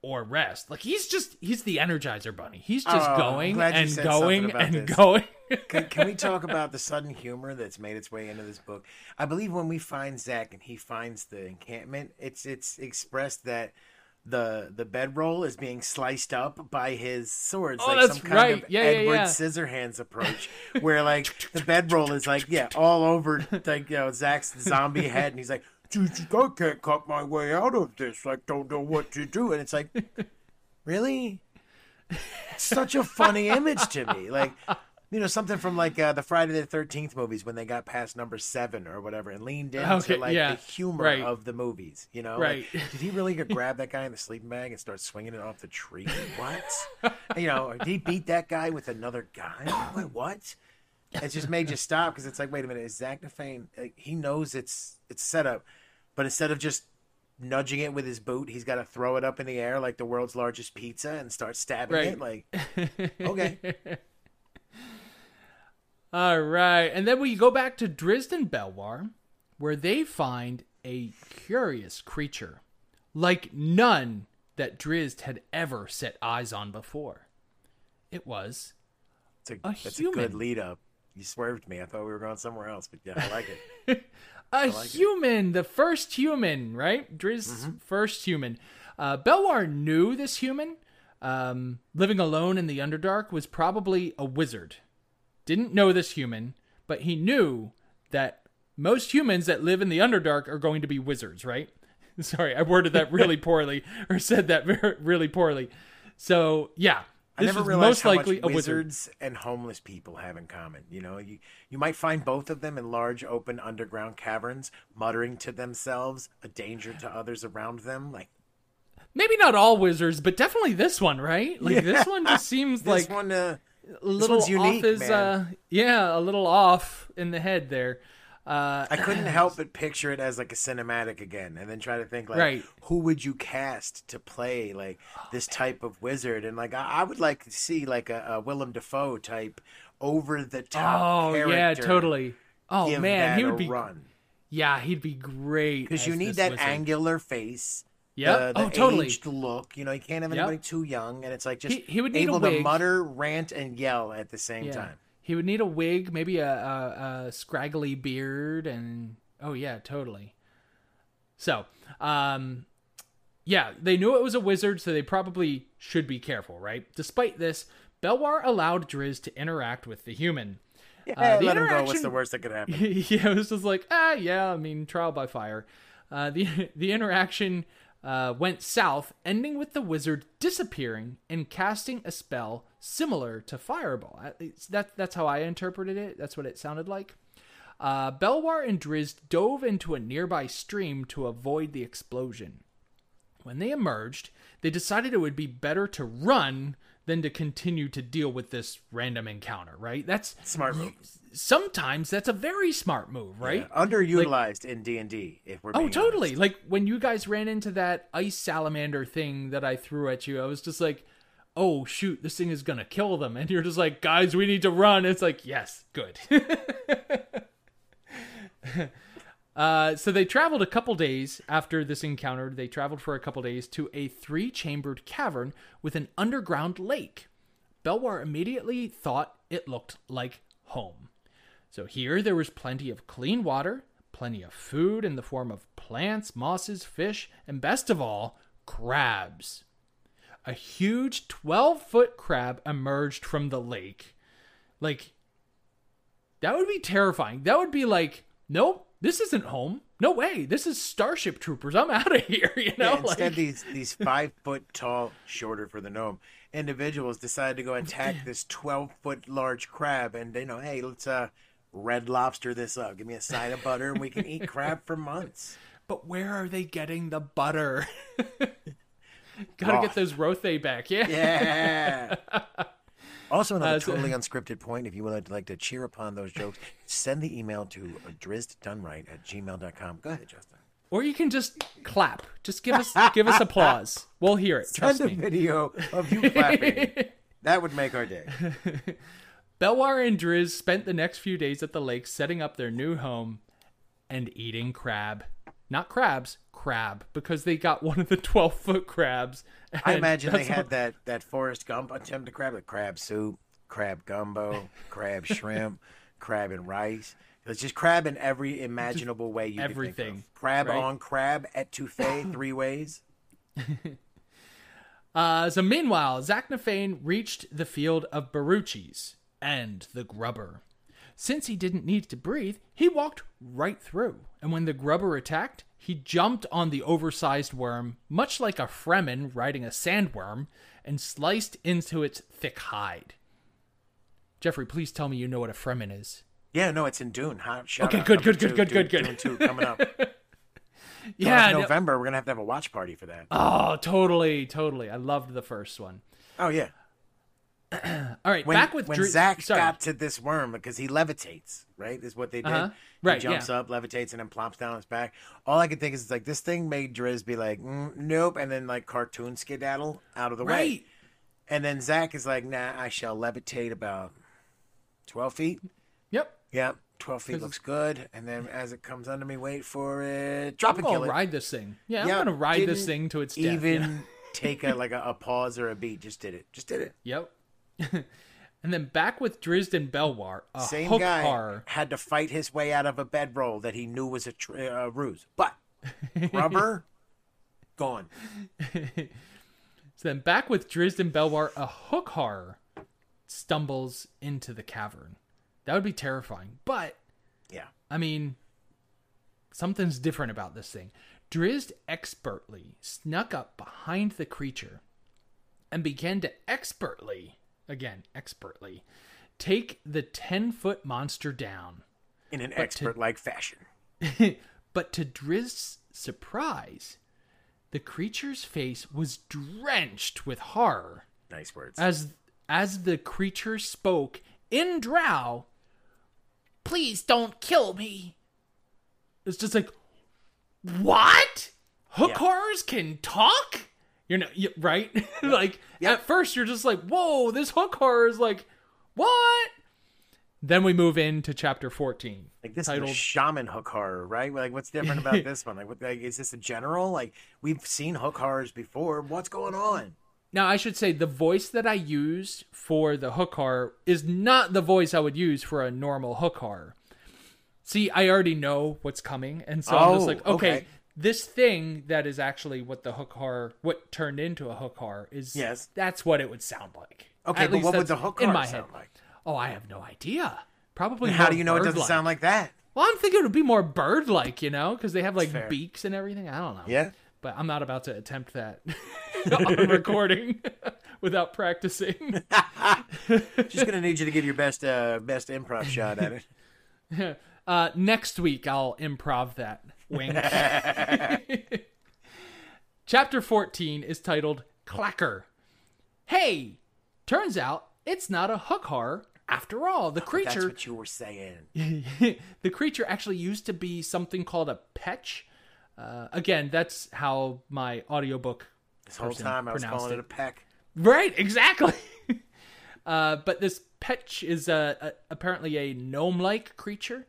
or rest. Like he's just he's the energizer bunny. He's just Oh, going and going and this. going. Can, can we talk about the sudden humor that's made its way into this book? I believe when we find Zak and he finds the encampment, it's it's expressed that the the bedroll is being sliced up by his swords, Oh, like some kind right. of Yeah, yeah, Edward yeah. Scissorhands approach, where like the bedroll is like yeah all over like you know Zak's zombie head, and he's like, "Dude, I can't cut my way out of this. Like, don't know what to do," and it's like, really, it's such a funny image to me, like you know something from like uh, the Friday the Thirteenth movies when they got past number seven or whatever and leaned into Okay, like yeah, the humor right. of the movies. You know, Right. Like, did he really go grab that guy in the sleeping bag and start swinging it off the tree? What? you know, did he beat that guy with another guy? Wait, what? It just made you stop because it's like, wait a minute, is Zaknafein? Like, he knows it's it's set up, but instead of just nudging it with his boot, he's got to throw it up in the air like the world's largest pizza and start stabbing Right. it. Like, okay. All right. And then we go back to Drizzt and Belwar, where they find a curious creature, like none that Drizzt had ever set eyes on before. It was It's a, A that's a good lead up. You swerved me. I thought we were going somewhere else, but yeah, I like it. a like it. human, the first human, right? Drizzt's first human. Uh, Belwar knew this human, um, living alone in the Underdark, was probably a wizard. Didn't know this human, but he knew that most humans that live in the Underdark are going to be wizards, right? Sorry, I worded that really poorly or said that really poorly. So, yeah. I This never realized most how likely much a wizard. wizards and homeless people have in common. You know, you you might find both of them in large open underground caverns, muttering to themselves, a danger to others around them. Like Maybe not all wizards, but definitely this one, right? Like this one just seems this like one, uh, a little one's unique, off his uh yeah, a little off in the head there. Uh I couldn't help but picture it as like a cinematic again, and then try to think like, Right. who would you cast to play like this type of wizard? And like, I, I would like to see like a, a Willem Dafoe type over the top. oh yeah, totally. Oh man, he would be run Yeah, he'd be great. because you need that wizard. angular face. Yeah, the, the oh, totally. aged look. You know, you can't have Yep. anybody too young, and it's like just He- he would need able to mutter, rant, and yell at the same Yeah. time. He would need a wig, maybe a, a, a scraggly beard, and oh yeah, totally. So, um, yeah, they knew it was a wizard, so they probably should be careful, right? Despite this, Belwar allowed Drizzt to interact with the human. Yeah, Uh, the let him go. What's the worst that could happen? yeah, it was just like, ah, yeah, I mean, trial by fire. Uh, the the interaction uh, went south, ending with the wizard disappearing and casting a spell similar to Fireball. At That, that's how I interpreted it. That's what it sounded like. Uh, Belwar and Drizzt dove into a nearby stream to avoid the explosion. When they emerged, they decided it would be better to run than to continue to deal with this random encounter, right? That's Smart move. sometimes that's a very smart move, right? Yeah, underutilized in D and D. If we're Oh, totally. honest. Like when you guys ran into that ice salamander thing that I threw at you, I was just like, "Oh shoot, this thing is gonna kill them," and you're just like, "Guys, we need to run." It's like, "Yes, good." uh, so they traveled a couple days after this encounter. They traveled for a couple days to a three-chambered cavern with an underground lake. Belwar immediately thought it looked like home. So here there was plenty of clean water, plenty of food in the form of plants, mosses, fish, and best of all, crabs. A huge 12 foot crab emerged from the lake. Like, that would be terrifying. That would be like, nope, this isn't home. No way. This is Starship Troopers. I'm out of here. You know, Yeah, instead, like, these these five foot tall, shorter for the gnome individuals decided to go attack this twelve foot large crab, and they know, hey, let's uh red lobster this up. Give me a side of butter, and we can eat crab for months. But where are they getting the butter? Gotta Rothe. get those rothe back, yeah. Yeah. Also, another Uh, so- totally unscripted point. If you would like to cheer upon those jokes, send the email to DrizztDoneRight at gmail.com. Go ahead, Justin. Or you can just clap. Just give us give us applause. We'll hear it. Trust Send a me. video of you clapping. that would make our day. Belwar and Drizzt spent the next few days at the lake setting up their new home and eating crab. Not crabs, crab, because they got one of the 12 foot crabs. I imagine they had all- that, that Forrest Gump attempt to crab, like crab soup, crab gumbo, crab shrimp, crab and rice. It's just crab in every imaginable way you could think everything, of. Crab right? on crab, etouffee, three ways. Uh, so meanwhile, Zaknafein reached the field of Baruchis and the grubber. Since he didn't need to breathe, he walked right through. And when the grubber attacked, he jumped on the oversized worm, much like a Fremen riding a sandworm, and sliced into its thick hide. Jeffrey, please tell me you know what a Fremen is. Yeah, no, it's in Dune. Shout Okay, good, good, good, two, good, Dune- good, Dune good. 2 coming up. Yeah, no- November, we're going to have to have a watch party for that. oh, totally, totally. I loved the first one. Oh, yeah. All right, When, back with when Dri- Zak sorry. got to this worm, because he levitates, right? Is what they did. Uh-huh. He Right, jumps yeah. up, levitates, and then plops down on his back. All I could think is, it's like, this thing made Drizzt be like, mm, nope, and then, like, cartoon skedaddle out of the way. And then Zak is like, nah, I shall levitate about 12 feet. Yep. Yep, 12 feet looks good. And then as it comes under me, wait for it. Drop I'm and kill it. ride this thing. Yeah, Yeah, I'm gonna ride this didn't thing to its death. Even yeah. take a like a, a pause or a beat. Just did it. Just did it. Yep. and then back with Drizzt and Belwar, a Same hook guy horror. had to fight his way out of a bedroll that he knew was a, tr- uh, a ruse. But rubber, gone. So then back with Drizzt and Belwar, a hook horror stumbles into the cavern. That would be terrifying. But Yeah. I mean, something's different about this thing. Drizzt expertly snuck up behind the creature and began to expertly, again, expertly, take the 10 foot monster down. In an expert like fashion. but to Drizzt's surprise, the creature's face was drenched with horror Nice words. as as the creature spoke in Drow. Please don't kill me. It's just like, what? Hook Yeah. horrors can talk? You're not you, right. like Yep. at first, you're just like, whoa, this hook horror is like, what? Then we move into chapter 14, like this titled is shaman hook horror, right? Like what's different about this one? Like, what, like is this a general? Like we've seen hook horrors before. What's going on? Now, I should say the voice that I used for the hook horror is not the voice I would use for a normal hook horror. See, I already know what's coming, and so I'm just Oh, like, okay, okay. This thing that is actually what the hook horror, what turned into a hook horror, is Yes. that's what it would sound like. Okay, At but what would the hook in horror my sound head? like? Oh, I have no idea. Probably. How do you know it doesn't sound like that? Well, I'm thinking it would be more bird-like, you know, because they have like beaks and everything. I don't know. Yeah. But I'm not about to attempt that on recording without practicing. Just gonna need you to give your best uh, best improv shot at it. Uh, next week, I'll improv that. Wink. Chapter 14 is titled Clacker. Hey, turns out it's not a hook horror after all. The creature—that's creature what you were saying. the creature actually used to be something called a petch. Uh, again, that's how my audiobook This whole person time I was pronounced calling it a peck. Right, exactly. uh, but this Petch is uh, a, apparently a gnome-like creature,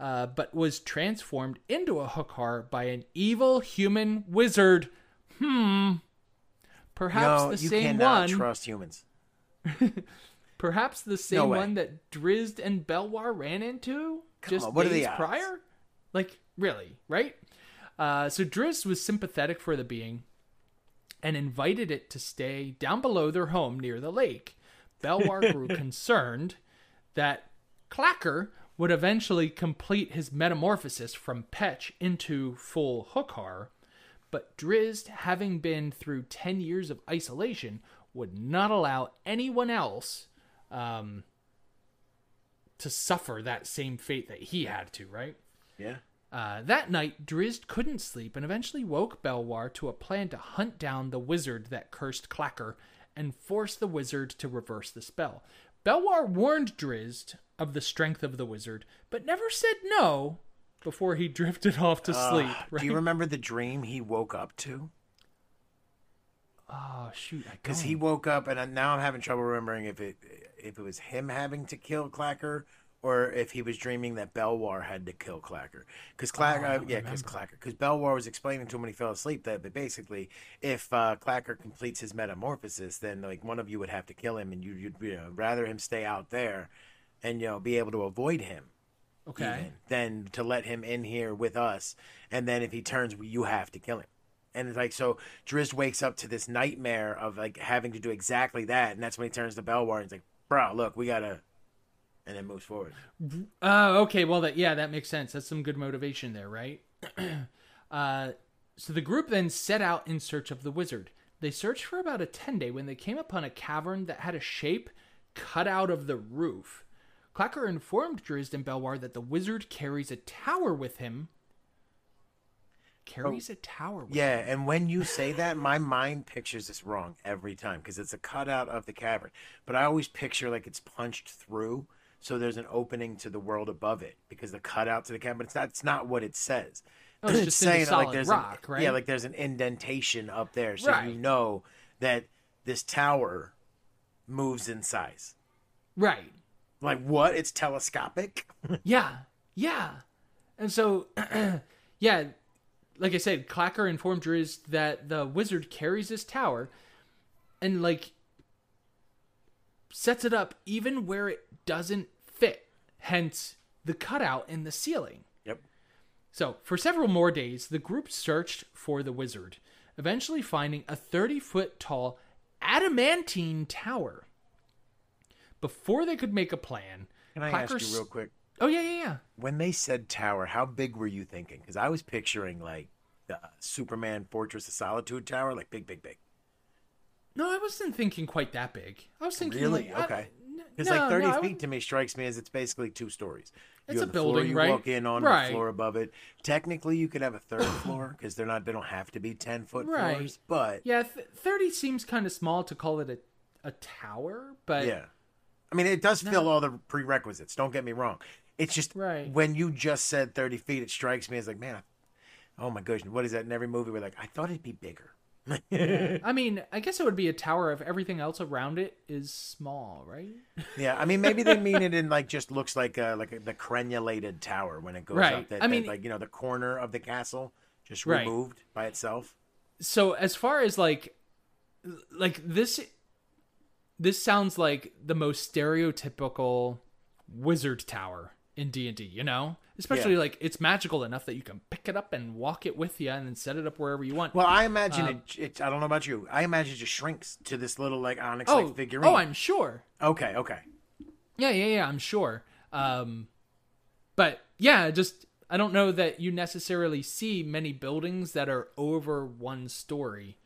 uh, but was transformed into a hook horror by an evil human wizard. Hmm. Perhaps no, the you same cannot one. trust humans. Perhaps the same way. one that Drizzt and Belwar ran into just on, what days prior. Like really, right? Uh, so Drizzt was sympathetic for the being and invited it to stay down below their home near the lake. Belwar grew concerned that Clacker would eventually complete his metamorphosis from Petch into full hook horror, but Drizzt, having been through 10 years of isolation, would not allow anyone else um, to suffer that same fate that he had to, right? Yeah. Uh, that night, Drizzt couldn't sleep and eventually woke Belwar to a plan to hunt down the wizard that cursed Clacker and force the wizard to reverse the spell. Belwar warned Drizzt of the strength of the wizard, but never said no before he drifted off to sleep. Right? Do you remember the dream he woke up to? oh shoot! Because he woke up, and I- now I'm having trouble remembering if it if it was him having to kill Clacker or if he was dreaming that Belwar had to kill Clacker. Because Clacker, uh, yeah, because Clacker, because Belwar was explaining to him when he fell asleep that, but basically, if uh, Clacker completes his metamorphosis, then like one of you would have to kill him, and you, you'd you know rather him stay out there, and you know be able to avoid him okay. even, than to let him in here with us. And then if he turns, you have to kill him. And it's like so, Drizzt wakes up to this nightmare of like having to do exactly that, and that's when he turns to Belwar and he's like, "Bro, look, we gotta," and then moves forward. Oh, okay. Well, that yeah, that makes sense. That's some good motivation there, right? uh, so the group then set out in search of the wizard. They searched for about a ten day when they came upon a cavern that had a shape cut out of the roof. Clacker informed Drizzt and Belwar that the wizard carries a tower with him. Carries oh, a tower with Yeah, and when you say that, my mind pictures this wrong every time because it's a cutout of the cavern. But I always picture like it's punched through, so there's an opening to the world above it because the cutout to the cavern. But it's not. It's not what it says. Oh, it's the that, solid there's rock, an, right? Yeah, like there's an indentation up there, so Right. you know that this tower moves in size. Right. Like what? It's telescopic. Yeah, yeah. And so, yeah, like I said, Clacker informed Drizzt that the wizard carries this tower and, like, sets it up even where it doesn't fit, hence the cutout in the ceiling. yep. So, for several more days, the group searched for the wizard, eventually finding a 30 foot tall adamantine tower. Before they could make a plan, Can I Clacker ask you real quick? Oh, yeah, yeah, yeah. when they said tower, how big were you thinking? Because I was picturing like the Superman Fortress of Solitude tower, like big, big, big. No, I wasn't thinking quite that big. I was thinking Really? like, Okay. Because no, like thirty no, feet to me strikes me as it's basically two stories. You It's a the floor building, you right? walk in on, Right. the floor above it. Technically, you could have a third floor because they're not. They don't have to be ten foot Right. floors. But Yeah, th- thirty seems kind of small to call it a a tower, but yeah, I mean, it does fill all the prerequisites. Don't get me wrong. It's just Right. when you just said thirty feet, it strikes me as like, man, oh my gosh, what is that in every movie? We're like, I thought it'd be bigger. I mean, I guess it would be a tower if everything else around it is small, right? Yeah, I mean, maybe they mean it in like just looks like uh like a, the crenulated tower when it goes Right. up. That, I that, mean- like you know, the corner of the castle just Right. removed by itself. So as far as like like this this sounds like the most stereotypical wizard tower in D&D, you know? Especially Yeah. like it's magical enough that you can pick it up and walk it with you and then set it up wherever you want. Well, I imagine Um, it, it. I don't know about you. I imagine it just shrinks to this little like onyx oh, like figurine. oh, I'm sure. okay. Okay. Yeah, yeah, yeah, I'm sure. Um, but yeah, just I don't know that you necessarily see many buildings that are over one story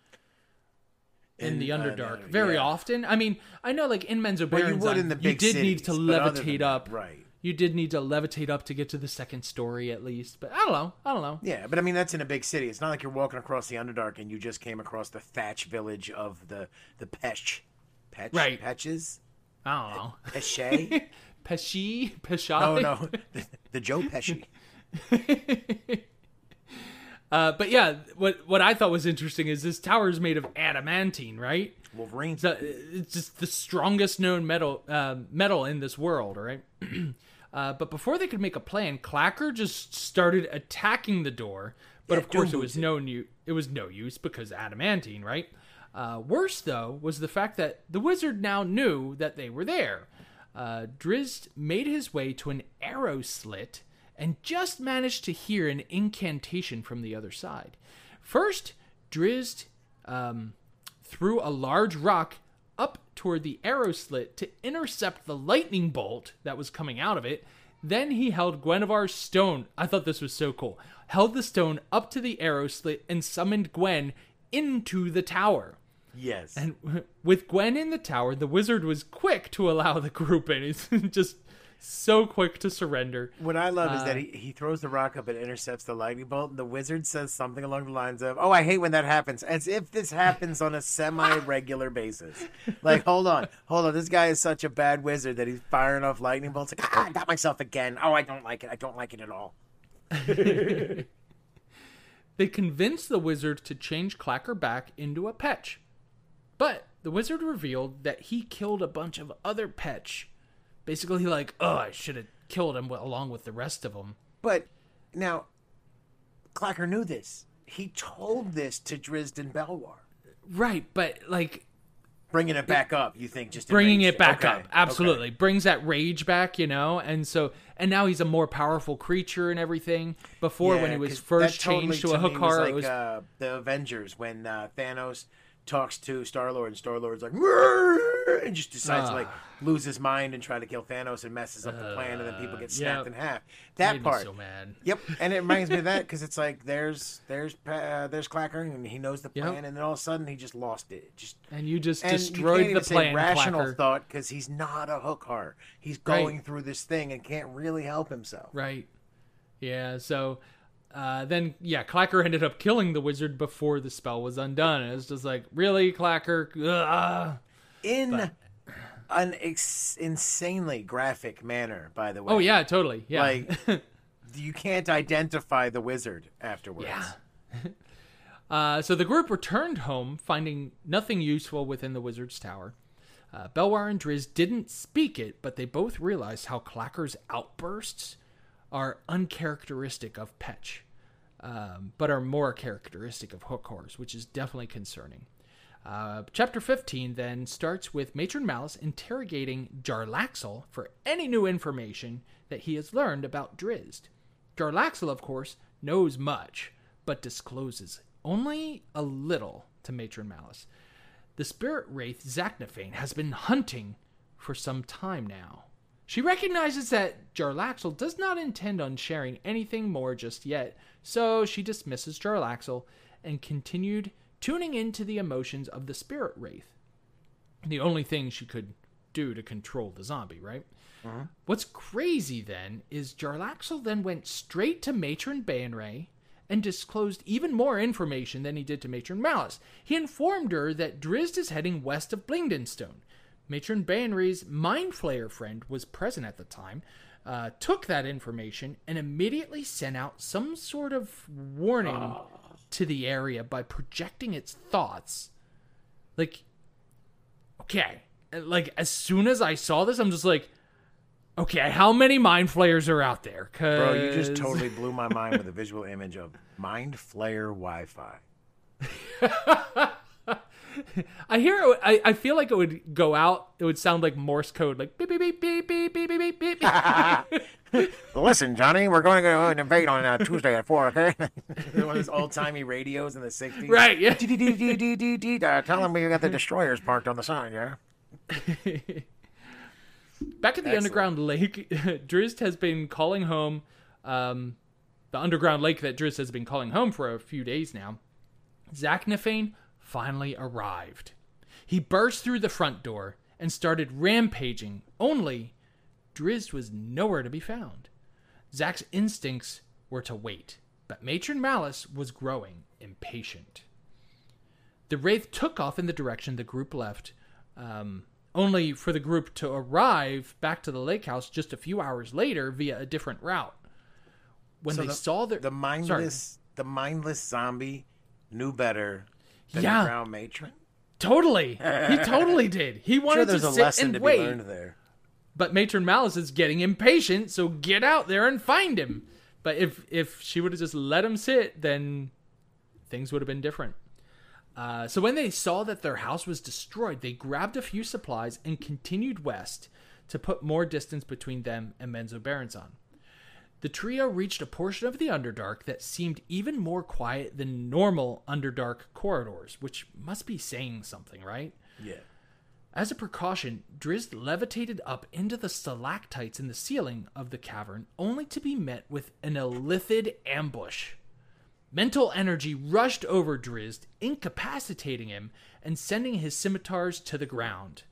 in, In, the Underdark very yeah. often. I mean, I know like in Menzo Well, you would in the you big did need to but other than levitate that, up. right? You did need to levitate up to get to the second story at least. But I don't know. I don't know. Yeah, but I mean that's in a big city. It's not like you're walking across the Underdark and you just came across the thatch village of the the Pesh, Pech, Right. Petches, I don't know. Pesce. Pesci, Peshai. oh no, the, the Joe Pesci. Uh, but yeah, what what I thought was interesting is this tower is made of adamantine, right? Wolverine. It's, it's just the strongest known metal uh, metal in this world, right? uh, but before they could make a plan, Clacker just started attacking the door. But Yeah, of course, it was it. no new, it was no use because adamantine, right? Uh, worse though was the fact that the wizard now knew that they were there. Uh, Drizzt made his way to an arrow slit and just managed to hear an incantation from the other side. First, Drizzt um, threw a large rock up toward the arrow slit to intercept the lightning bolt that was coming out of it. Then he held Guenhwyvar's stone. I thought this was so cool. Held the stone up to the arrow slit and summoned Gwen into the tower. yes. And with Gwen in the tower, the wizard was quick to allow the group in. He's just so quick to surrender. What I love is that Uh, he, he throws the rock up and intercepts the lightning bolt. And the wizard says something along the lines of, "Oh, I hate when that happens," as if this happens on a semi-regular basis. Like, hold on, hold on, this guy is such a bad wizard that he's firing off lightning bolts. Like, ah, I got myself again. Oh, I don't like it. I don't like it at all. They convince the wizard to change Clacker back into a Petch. But the wizard revealed that he killed a bunch of other Petch. Basically, like, oh, I should have killed him along with the rest of them. But now, Clacker knew this. He told this to Drizzt and Belwar. Right, but like Bringing it back up, you think? Just bringing enraged it back Okay, up, okay. absolutely brings that rage back, you know. And so, and now he's a more powerful creature and everything. Before, when he was first totally changed to a was like it was uh, the Avengers when uh, Thanos talks to Star Lord and Star Lord's like and just decides to like Ah. lose his mind and try to kill Thanos and messes up the plan and then people get snapped Uh, yep. in half. That part. so mad. Yep, and it reminds me of that because it's like there's there's uh, there's Clacker and he knows the Yep. plan and then all of a sudden he just lost it. Just And you just and you destroyed can't the plan, rational Clacker. thought because he's not a hook horror. He's Right. going through this thing and can't really help himself. Right. Yeah. So uh, then, yeah, Clacker ended up killing the wizard before the spell was undone. And was just like, really, Clacker? Ugh. in an ex- insanely graphic manner, by the way. Oh yeah, totally. Yeah. Like you can't identify the wizard afterwards. Yeah. Uh, so the group returned home, finding nothing useful within the wizard's tower. Uh, Belwar and Drizzt didn't speak it, but they both realized how Clacker's outbursts are uncharacteristic of Petch, um, but are more characteristic of hook horrors, which is definitely concerning. Uh, chapter 15 then starts with Matron Malice interrogating Jarlaxle for any new information that he has learned about Drizzt. Jarlaxle, of course, knows much, but discloses only a little to Matron Malice. The spirit wraith Zaknafein has been hunting for some time now. She recognizes that Jarlaxle does not intend on sharing anything more just yet, so she dismisses Jarlaxle and continued tuning into the emotions of the spirit wraith. The only thing she could do to control the zombie, right? Uh-huh. What's crazy then is Jarlaxle then went straight to Matron Baenre and disclosed even more information than he did to Matron Malice. He informed her that Drizzt is heading west of Blingdenstone. Matron Baenre's Mind Flayer friend was present at the time, uh, took that information, and immediately sent out some sort of warning to the area by projecting its thoughts. Like, okay, like as soon as I saw this, I'm just like, okay, how many mind flayers are out there? Cause... Bro, you just totally blew my mind with a visual image of Mind Flayer Wi-Fi. I hear. It, I I feel like it would go out. It would sound like Morse code, like beep beep beep beep beep beep beep beep. beep. Listen, Johnny, we're going to go and invade on uh, Tuesday at four. Okay? One of those old timey radios in the '60s. right? Yeah. Uh, tell them we got the destroyers parked on the side. Yeah. Back at the Excellent. underground lake, Drizzt has been calling home. Um, the underground lake that Drizzt has been calling home for a few days now. Zaknafein finally arrived. He burst through the front door and started rampaging, only Drizzt was nowhere to be found. Zak's instincts were to wait, but Matron Malice was growing impatient. The Wraith took off in the direction the group left, um, only for the group to arrive back to the lake house just a few hours later via a different route. When So they the- saw their The mindless, the mindless zombie knew better than Yeah. the ground matron. totally, he totally did. He Sure, wanted there's to a sit lesson and to wait, be learned there. but Matron Malice is getting impatient, so get out there and find him. But if if she would have just let him sit, then things would have been different. Uh, so when they saw that their house was destroyed, they grabbed a few supplies and continued west to put more distance between them and Menzoberranzan. The trio reached a portion of the Underdark that seemed even more quiet than normal Underdark corridors, which must be saying something, right? Yeah. As a precaution, Drizzt levitated up into the stalactites in the ceiling of the cavern, only to be met with an illithid ambush. Mental energy rushed over Drizzt, incapacitating him and sending his scimitars to the ground.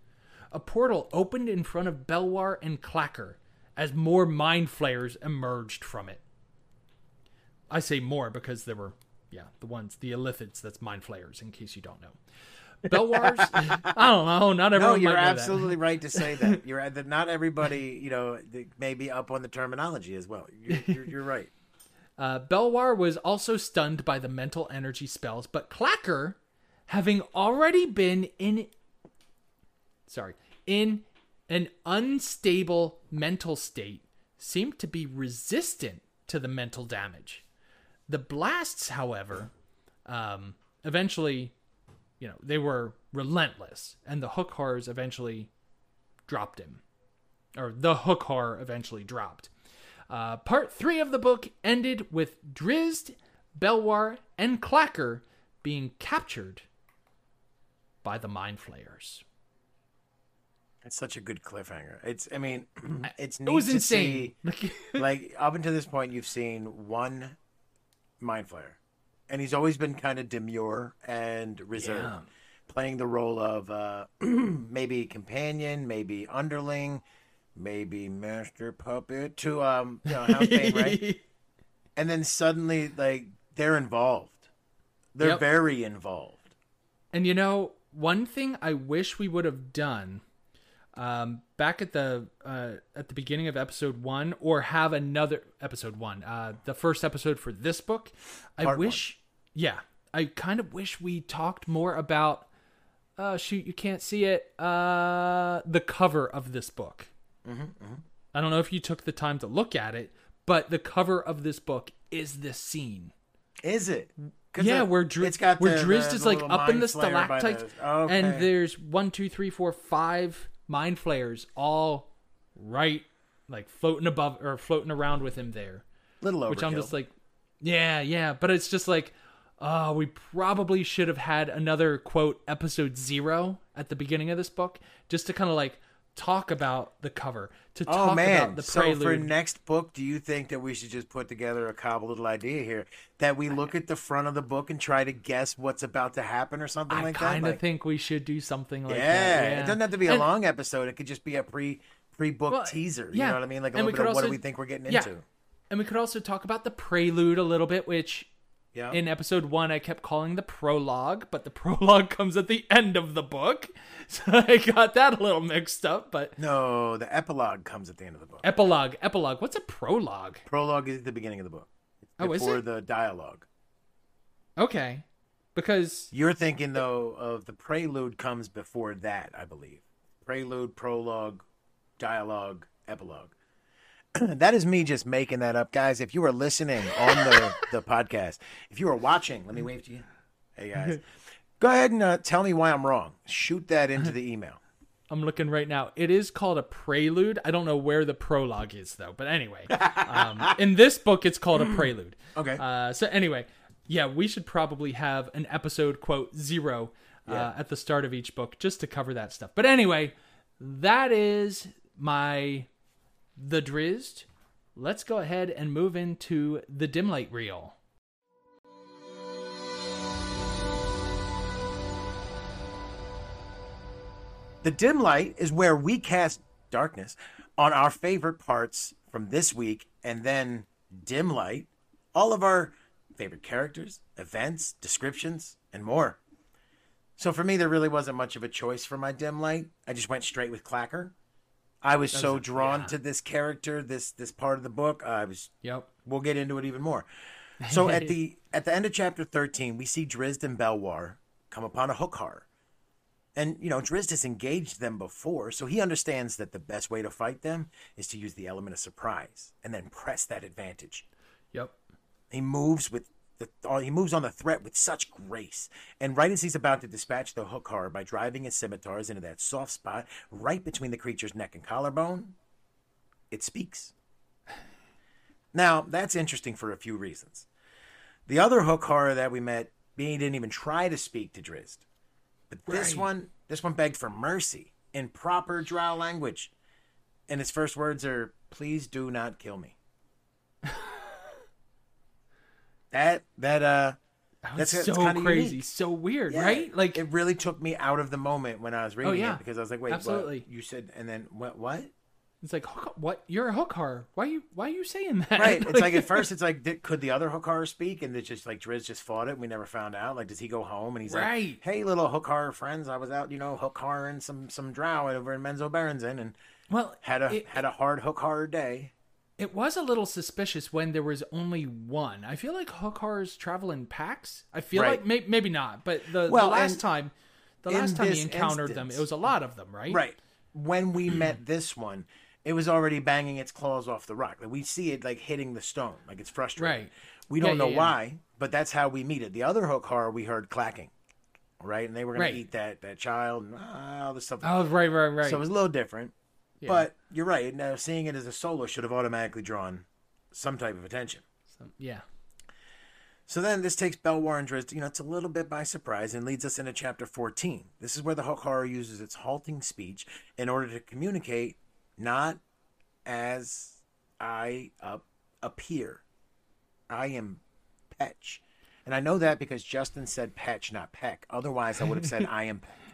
A portal opened in front of Belwar and Clacker, as more mind flayers emerged from it. I say more because there were, yeah, the ones, the illithids, that's mind flayers, in case you don't know. Belwars, I don't know. Not everyone. No, you're might know that. absolutely right to say that. You're that not everybody, you know, may be up on the terminology as well. You're, you're, you're right. Uh, Belwar was also stunned by the mental energy spells, but Clacker, having already been in, sorry, in an unstable mental state, seemed to be resistant to the mental damage. The blasts, however, um, eventually, you know, they were relentless, and the hook horrors eventually dropped him, or the hook horror eventually dropped. Uh, part three of the book ended with Drizzt, Belwar, and Clacker being captured by the Mind Flayers. It's such a good cliffhanger. It's, I mean, it's neat It was to insane. see. like up until this point, you've seen one mind flayer, and he's always been kind of demure and reserved, Yeah. playing the role of uh, maybe companion, maybe underling, maybe master puppet to um, you know, House Bane, right? And then suddenly, like they're involved. They're Yep. very involved. And you know, one thing I wish we would have done um, back at the uh, at the beginning of episode one, or have another episode one, uh, the first episode for this book. I Part wish, yeah, I kind of wish we talked more about. Uh, shoot, you can't see it. Uh, the cover of this book. I don't know if you took the time to look at it, but the cover of this book is this scene. Is it? Yeah, the- where, Dri- it's got where the- Drizzt the- is the like up in the stalactites, Okay. and there's one, two, three, four, five mind flayers all right, like floating above or floating around with him there. little overkill. Which I'm just like, yeah, yeah, but it's just like, oh, we probably should have had another quote episode zero at the beginning of this book just to kind of like talk about the cover, to Oh talk man! about the so for next book, do you think that we should just put together a cobble little idea here that we look at the front of the book and try to guess what's about to happen or something I like kind that? of Like, think we should do something like yeah, that. Yeah, it doesn't have to be a And- long episode. It could just be a pre pre book Well, teaser. You yeah. know what I mean? Like a And little bit of what do we think we're getting yeah. into? And we could also talk about the prelude a little bit, which Yeah. in episode one I kept calling the prologue, but the prologue comes at the end of the book. So I got that a little mixed up, but no, the epilogue comes at the end of the book. epilogue, epilogue. What's a prologue? Prologue is at the beginning of the book. Oh, is before it? the dialogue. Okay. Because You're thinking though of the prelude comes before that, I believe. Prelude, prologue, dialogue, epilogue. that is me just making that up, guys. If you are listening on the the podcast, if you are watching, let me wave to you. Hey guys, go ahead and uh, tell me why I'm wrong. Shoot that into the email. I'm looking right now. It is called a prelude. I don't know where the prologue is though, but anyway, um, in this book it's called a prelude. Okay. Uh, so anyway, yeah, we should probably have an episode quote zero uh, Yeah. at the start of each book just to cover that stuff. But anyway, that is my the Drizzt, Let's go ahead and move into the dim light reel. The dim light is where we cast darkness on our favorite parts from this week, and then dim light, all of our favorite characters, events, descriptions, and more. So for me, there really wasn't much of a choice for my dim light. I just went straight with Clacker. I was so drawn yeah. to this character, this this part of the book. I was Yep. we'll get into it even more. So at the at the end of chapter thirteen, we see Drizzt and Belwar come upon a hook horror. And you know, Drizzt has engaged them before, so he understands that the best way to fight them is to use the element of surprise and then press that advantage. Yep. He moves with the uh, he moves on the threat with such grace. And right as he's about to dispatch the hook horror by driving his scimitars into that soft spot right between the creature's neck and collarbone, it speaks. Now, that's interesting for a few reasons. The other hook horror that we met, he didn't even try to speak to Drizzt. But this Right. one, this one begged for mercy in proper drow language. And his first words are, please do not kill me. that, that, uh, That's, That's- so crazy, unique. so weird, yeah, right? Like, Oh, it really took me out of the moment when I was reading yeah. it because I was like, wait, what? Absolutely. You said, and then what, what? It's like hook, what? You're a hook horror. Why you why are you saying that? Right. It's like at first it's like did, could the other hook horror speak and it's just like Drizzt just fought it we never found out. Like does he go home and he's Right. like, Hey little hook horror friends, I was out, you know, hook horroring some some drow over in Menzoberranzan and well, had a it, had a hard hook horror day. It was a little suspicious when there was only one. I feel like hook horrors travel in packs. I feel Right. like may, maybe not, but the, Well, the last time, the last time he encountered them, it was a lot of them, right? Right. When we met this one, it was already banging its claws off the rock. Like we see it like hitting the stone, like it's frustrating. Right. We don't know yeah, yeah. why, but that's how we meet it. The other hook horror we heard clacking, right? And they were gonna eat that that child and all this stuff. Oh, right, right, right. So it was a little different. Yeah. But you're right. Now seeing it as a solo should have automatically drawn some type of attention. So, yeah. So then this takes Belwar and Drizzt, you know, it's a little bit by surprise and leads us into chapter 14. This is where the Hook horror uses its halting speech in order to communicate not as I uh, appear. I am Petch. And I know that because Justin said Petch, not Peck. Otherwise, I would have said I am Peck.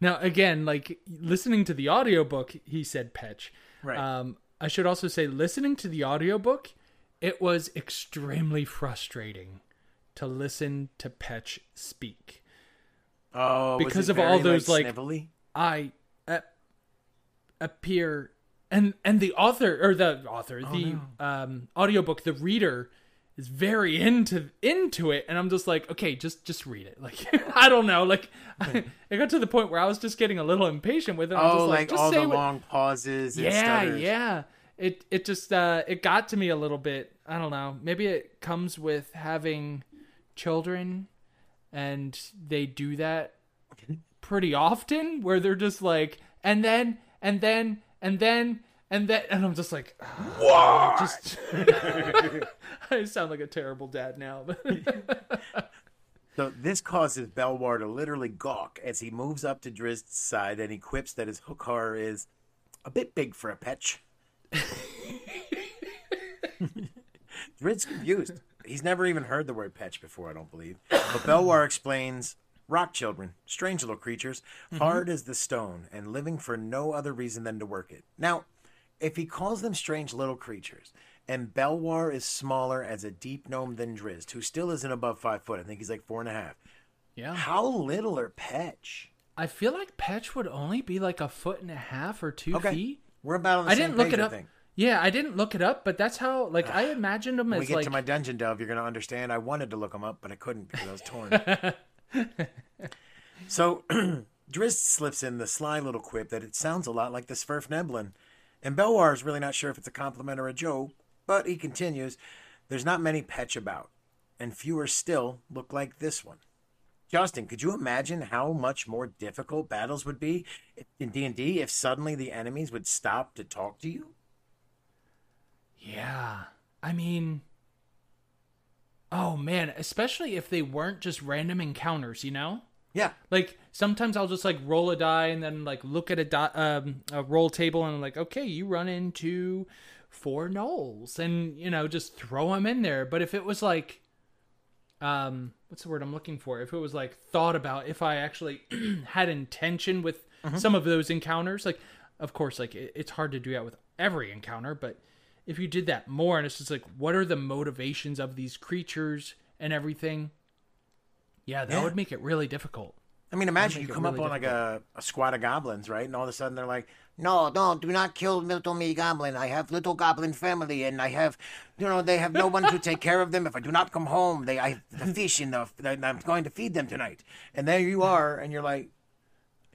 Now, again, like listening to the audiobook, he said Petch. Right. Um, I should also say, listening to the audiobook, it was extremely frustrating to listen to Petch speak. Oh, Because of all those, like- snivelly? I uh, appear and and the author or the author the um audiobook the reader is very into into it and i'm just like okay just just read it. Like i don't know like I, it got to the point where i was just getting a little impatient with it. I'm Oh, just like, like, just all the what- long pauses. And yeah stutters. yeah. It it just uh it got to me a little bit. I don't know. Maybe it comes with having children and they do that pretty often where they're just like and then and then and then and then and i'm just like what just i sound like a terrible dad now but So this causes Belwar to literally gawk as he moves up to Drizzt's side and he quips that his hook horror is a bit big for a petch. Drizzt's confused. He's never even heard the word petch before, I don't believe. But Belwar explains rock children, strange little creatures, mm-hmm. hard as the stone, and living for no other reason than to work it. Now, if he calls them strange little creatures, and Belwar is smaller as a deep gnome than Drizzt, who still isn't above five foot, I think he's like four and a half. yeah How little are Petch? i feel like petch would only be like a foot and a half or two Okay, feet we're about on the i same didn't look it up yeah i didn't look it up but that's how like i imagined them When we get like to my dungeon delve, you're going to understand. I wanted to look them up, but I couldn't because I was torn. so Drizzt slips in the sly little quip that it sounds a lot like the svirfneblin. And Belwar is really not sure if it's a compliment or a joke, but he continues, There's not many Petch about, and fewer still look like this one. Justin, could you imagine how much more difficult battles would be in D&D if suddenly the enemies would stop to talk to you? Yeah. I mean, oh man, especially if they weren't just random encounters, you know? Yeah. Like sometimes I'll just like roll a die and then like look at a di- um, a roll table and I'm like, okay, you run into four gnolls and you know just throw them in there. But if it was like, um, what's the word I'm looking for? If it was like thought about, if I actually had intention with some of those encounters, like of course, like it, it's hard to do that with every encounter, but if you did that more and it's just like, what are the motivations of these creatures and everything? Yeah, that Yeah. would make it really difficult. I mean, imagine you come really up on like a, a squad of goblins, right? And all of a sudden they're like, no, no, do not kill little me goblin. I have little goblin family and I have, you know, they have no one to take care of them. If I do not come home, they, I the fish in the, I'm going to feed them tonight. And there you are. And you're like,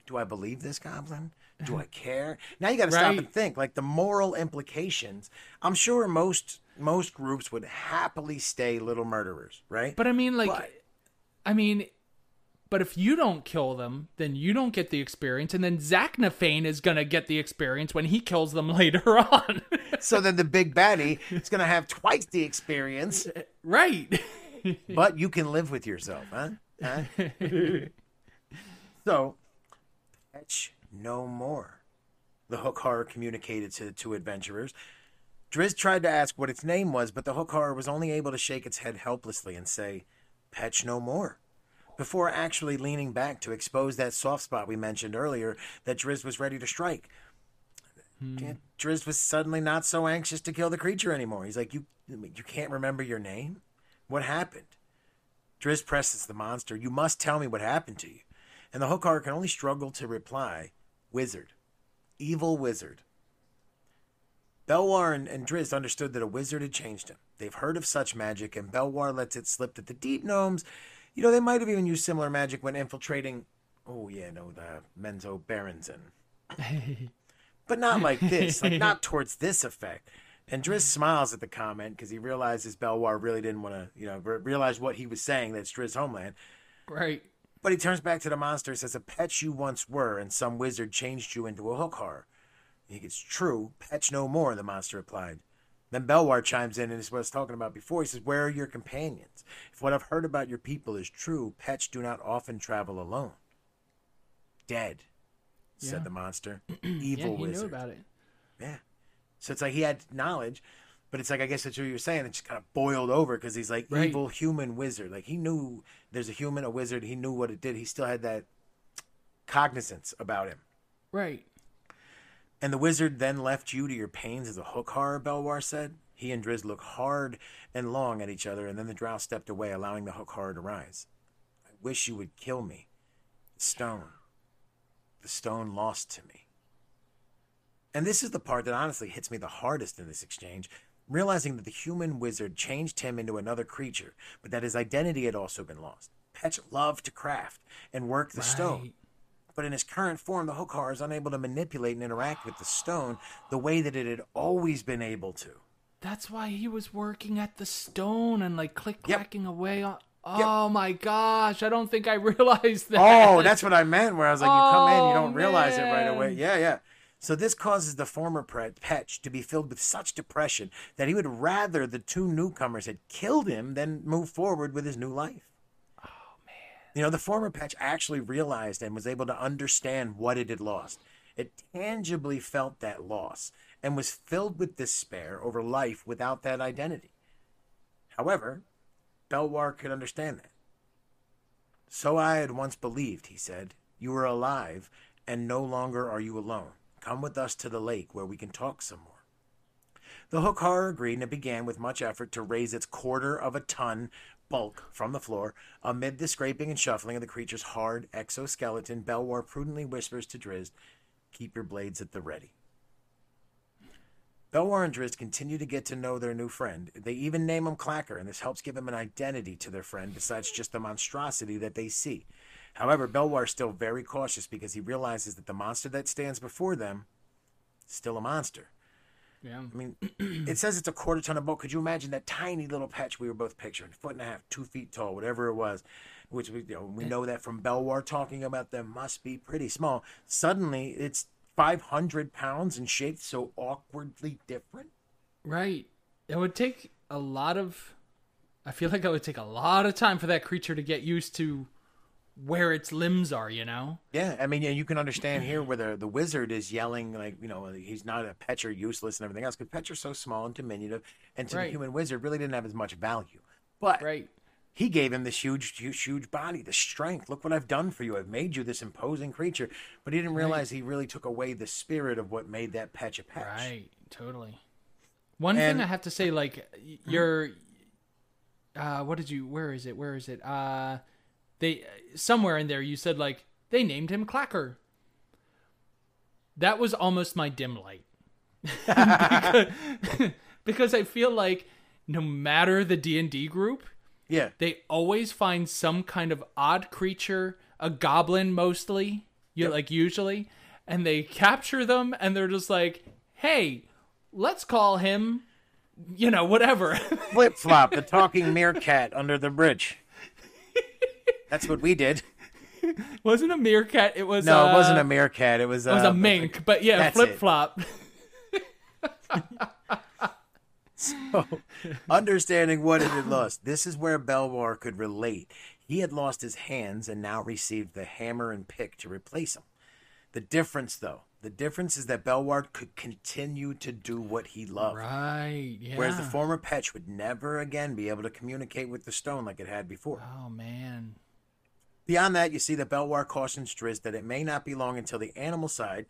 do I believe this goblin? Do I care? Now you got to stop and think like the moral implications. I'm sure most, most groups would happily stay little murderers, right? But I mean, like, But- I mean, but if you don't kill them, then you don't get the experience, and then Zaknafein is gonna get the experience when he kills them later on. so then the big baddie is going to have twice the experience. right? but you can live with yourself, huh? Huh? so, fetch no more. The hook horror communicated to the two adventurers. Drizzt tried to ask what its name was, but the hook horror was only able to shake its head helplessly and say, Petch no more. Before actually leaning back to expose that soft spot we mentioned earlier that Drizzt was ready to strike. Hmm. Drizzt was suddenly not so anxious to kill the creature anymore. He's like, "You, you can't remember your name? What happened?" Drizzt presses the monster. You must tell me what happened to you. And the hook horror can only struggle to reply, Wizard. Evil wizard. Belwar and, and Drizzt understood that a wizard had changed him. They've heard of such magic, and Belwar lets it slip that the deep gnomes, you know, they might have even used similar magic when infiltrating, oh yeah, no, the Menzoberranzan. But not like this, like not towards this effect. And Drizzt smiles at the comment because he realizes Belwar really didn't want to, you know, re- realize what he was saying, that's Drizzt's homeland. Right. But he turns back to the monster and says, A pet you once were, and some wizard changed you into a hook horror. He gets true, pech no more, the monster replied. Then Belwar chimes in and is what I was talking about before. He says, Where are your companions? If what I've heard about your people is true, pets do not often travel alone. Dead, said the monster. Evil Yeah, he wizard. knew about it. Yeah. So it's like he had knowledge, but it's like I guess that's what you were saying. It just kind of boiled over because he's like Right. evil human wizard. Like he knew there's a human, a wizard. He knew what it did. He still had that cognizance about him. Right. And the wizard then left you to your pains as a hook horror, Belwar said. He and Drizzt looked hard and long at each other, and then the drow stepped away, allowing the hook horror to rise. I wish you would kill me. The stone. The stone lost to me. And this is the part that honestly hits me the hardest in this exchange, realizing that the human wizard changed him into another creature, but that his identity had also been lost. Pech loved to craft and work the stone Right. But in his current form, the hook horror is unable to manipulate and interact with the stone the way that it had always been able to. That's why he was working at the stone and like click Yep. away on. Oh my gosh! I don't think I realized that. Oh, that's what I meant. Where I was like, you come in, you Oh, don't realize it right away. Yeah, yeah. So this causes the former Pech to be filled with such depression that he would rather the two newcomers had killed him than move forward with his new life. You know, the former patch actually realized and was able to understand what it had lost. It tangibly felt that loss and was filled with despair over life without that identity. However, Belwar could understand that. So I had once believed, he said. You are alive, and no longer are you alone. Come with us to the lake where we can talk some more. The hook horror agreed, and it began with much effort to raise its quarter of a ton bulk from the floor. Amid the scraping and shuffling of the creature's hard exoskeleton, Belwar prudently whispers to Drizzt, Keep your blades at the ready. Belwar and Drizzt continue to get to know their new friend. They even name him Clacker, and this helps give him an identity to their friend besides just the monstrosity that they see. However, Belwar is still very cautious because he realizes that the monster that stands before them is still a monster. Yeah. I mean, it says it's a quarter ton of boat. Could you imagine that tiny little patch we were both picturing, foot and a half, two feet tall, whatever it was, which we you know we know that from Belwar talking about them must be pretty small. Suddenly, it's five hundred pounds and shaped so awkwardly different. Right. It would take a lot of. I feel like it would take a lot of time for that creature to get used to where its limbs are. You know. Yeah, I mean, yeah, you can understand here where the, the wizard is yelling like, you know, he's not a Petcher, useless, and everything else because Petcher's so small and diminutive, and to Right. the human wizard really didn't have as much value. But Right. he gave him this huge, huge, huge body, the strength. Look what I've done for you. I've made you this imposing creature. But he didn't realize he really took away the spirit of what made that Pech a Pech. Right. Totally. One And- thing I have to say, like y- your, uh, what did you? Where is it? Where is it? Uh, they somewhere in there you said like they named him Clacker. That was almost my dim light. because, because I feel like no matter the D and D group, Yeah. they always find some kind of odd creature, a goblin mostly, you Yep. like usually, and they capture them and they're just like, "Hey, let's call him, you know, whatever." Flip flop, the talking meerkat under the bridge. That's what we did. wasn't a meerkat, it was No, uh, it wasn't a meerkat. It was, it was uh, a mink, but yeah, flip flop. so, understanding what it had lost. This is where Belwar could relate. He had lost his hands and now received the hammer and pick to replace them. The difference, though, the difference is that Belwar could continue to do what he loved. right, yeah. Whereas the former Pech would never again be able to communicate with the stone like it had before. oh man. Beyond that, you see that Belwar cautions Drizzt that it may not be long until the animal side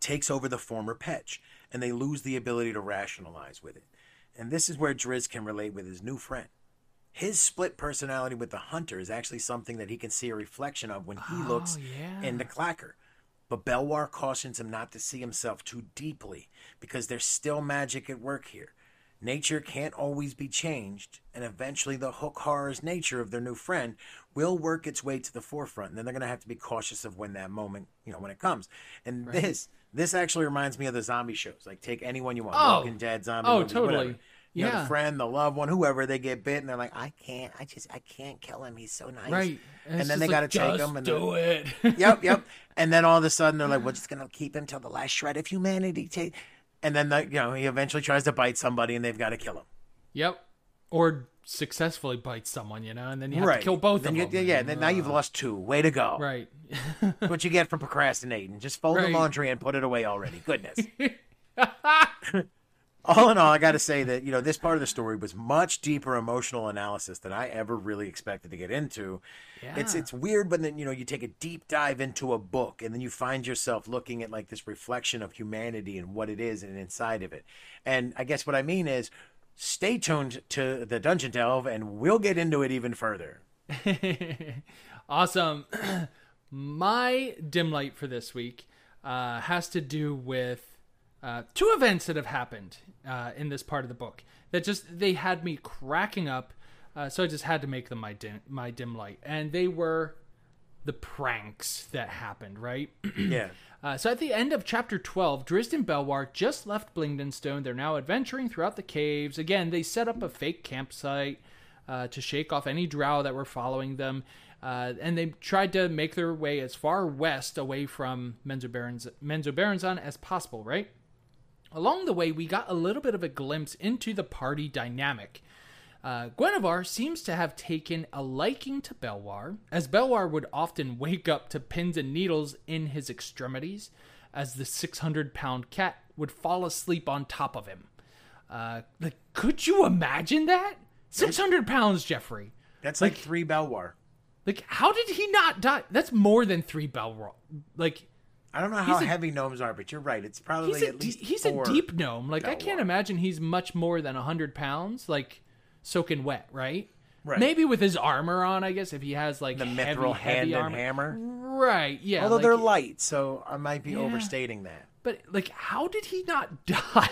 takes over the former Pech, and they lose the ability to rationalize with it. And this is where Drizzt can relate with his new friend. His split personality with the hunter is actually something that he can see a reflection of when he Oh, looks yeah. the Clacker. But Belwar cautions him not to see himself too deeply because there's still magic at work here. Nature can't always be changed, and eventually the hook horror's nature of their new friend will work its way to the forefront. And then they're going to have to be cautious of when that moment, you know, when it comes. And this, this actually reminds me of the zombie shows. Like take anyone you want, Oh. Walking Dead, zombie. Oh, movies, totally. whatever. You know, Yeah. the friend, the loved one, whoever they get bit, and they're like, I can't, I just, I can't kill him. He's so nice. Right. And, it's then they got to take "Just him and do it. yep, yep. And then all of a sudden they're like, we're just gonna keep him till the last shred of humanity. ta-" And then the, you know he eventually tries to bite somebody, and they've got to kill him. Yep. Or successfully bite someone, you know, and then you have to kill both then of you, them. Yeah, then now you've lost two. Way to go. Right. What you get for procrastinating. Just fold the laundry and put it away already. Goodness. all in all, I got to say that you know this part of the story was much deeper emotional analysis than I ever really expected to get into. It's Yeah. it's weird, but then you know you take a deep dive into a book, and then you find yourself looking at like this reflection of humanity and what it is and inside of it. And I guess what I mean is, stay tuned to the Dungeon Delve, and we'll get into it even further. awesome. My dim light for this week uh, has to do with uh, two events that have happened uh, in this part of the book that just they had me cracking up. Uh, so I just had to make them my dim, my dim light, and they were the pranks that happened. Right. Yeah. Uh, so at the end of chapter 12, Drizzt and Belwar just left Blingdenstone. They're now adventuring throughout the caves. Again, they set up a fake campsite uh, to shake off any drow that were following them. Uh, and they tried to make their way as far west away from Menzoberranz- Menzoberranzan as possible, right? Along the way, we got a little bit of a glimpse into the party dynamic. Uh, Guenhwyvar seems to have taken a liking to Belwar, as Belwar would often wake up to pins and needles in his extremities, as the 600 pound cat would fall asleep on top of him. Uh, like, could you imagine that? 600 pounds, Jeffrey. That's like, three Belwar. Like, how did he not die? That's more than three Belwar. Like, I don't know how a- heady gnomes are, but you're right. It's probably he's a, at least he's four. a deep gnome. Like I can't imagine he's much more than hundred pounds, like soaking wet, right? Right. Maybe with his armor on, I guess if he has like the heavy, mithril heavy hand and hammer. Right? Yeah. Although like- they're light, so I might be Yeah. overstating that. but like, how did he not die?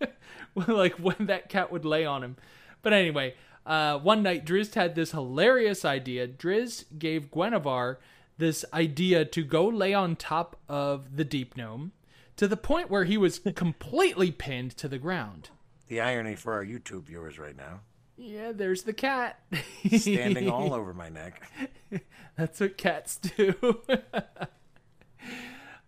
Like when that cat would lay on him. But anyway, uh, one night Drizzt had this hilarious idea. Drizzt gave Guenhwyvar this idea to go lay on top of the deep gnome to the point where he was completely pinned to the ground. The irony for our YouTube viewers right now, Yeah, there's the cat. standing all over my neck. That's what cats do.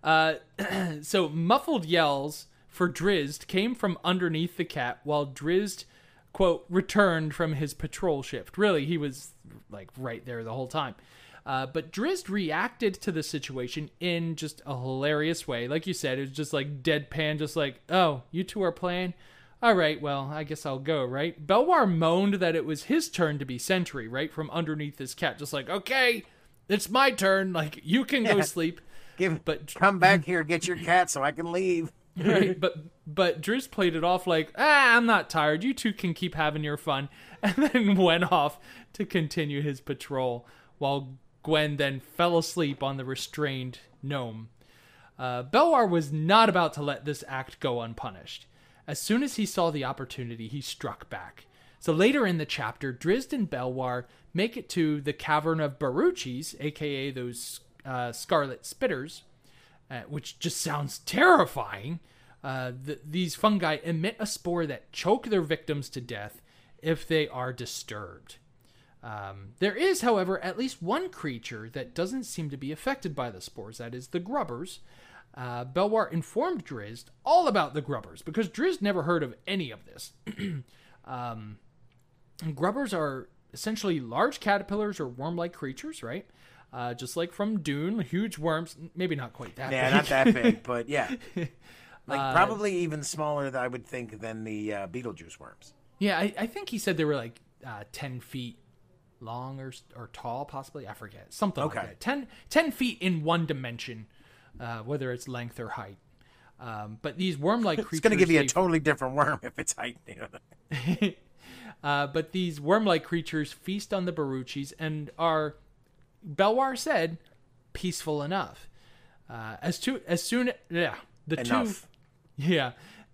uh, so muffled yells for Drizzt came from underneath the cat while Drizzt, quote, returned from his patrol shift. Really, he was like right there the whole time. Uh, but Drizzt reacted to the situation in just a hilarious way. Like you said, it was just like deadpan, just like, oh, you two are playing? All right, well, I guess I'll go, right? Belwar moaned that it was his turn to be sentry, right? From underneath his cat, just like, okay, it's my turn. Like, you can go Yeah. sleep. Give, But come back here, get your cat, so I can leave. right? But but Drizzt played it off like, ah, I'm not tired. You two can keep having your fun, and then went off to continue his patrol while Gwen then fell asleep on the restrained gnome. Uh, Belwar was not about to let this act go unpunished. As soon as he saw the opportunity, he struck back. So later in the chapter, Drizzt and Belwar make it to the cavern of Baruchis, aka those uh, scarlet spitters, uh, which just sounds terrifying. Uh, th- these fungi emit a spore that choke their victims to death if they are disturbed. Um, there is, however, at least one creature that doesn't seem to be affected by the spores. That is the grubbers. Uh, Belwar informed Drizzt all about the grubbers because Drizzt never heard of any of this. um, grubbers are essentially large caterpillars or worm-like creatures, right? Uh, just like from Dune, huge worms. Maybe not quite that Yeah, big. not that big, but yeah. Like Uh, probably even smaller, than I would think, than the uh, Beetlejuice worms. Yeah, I, I think he said they were like uh, 10 feet long or, or tall, possibly. I forget. Something Okay. like that. 10, 10 feet in one dimension. uh, whether it's length or height. Um, but these worm-like creatures. It's going to give you a totally different worm if it's height. Uh, but these worm-like creatures feast on the Baruchis and are, Belwar said, peaceful enough. Uh, as to as soon yeah the Enough. two yeah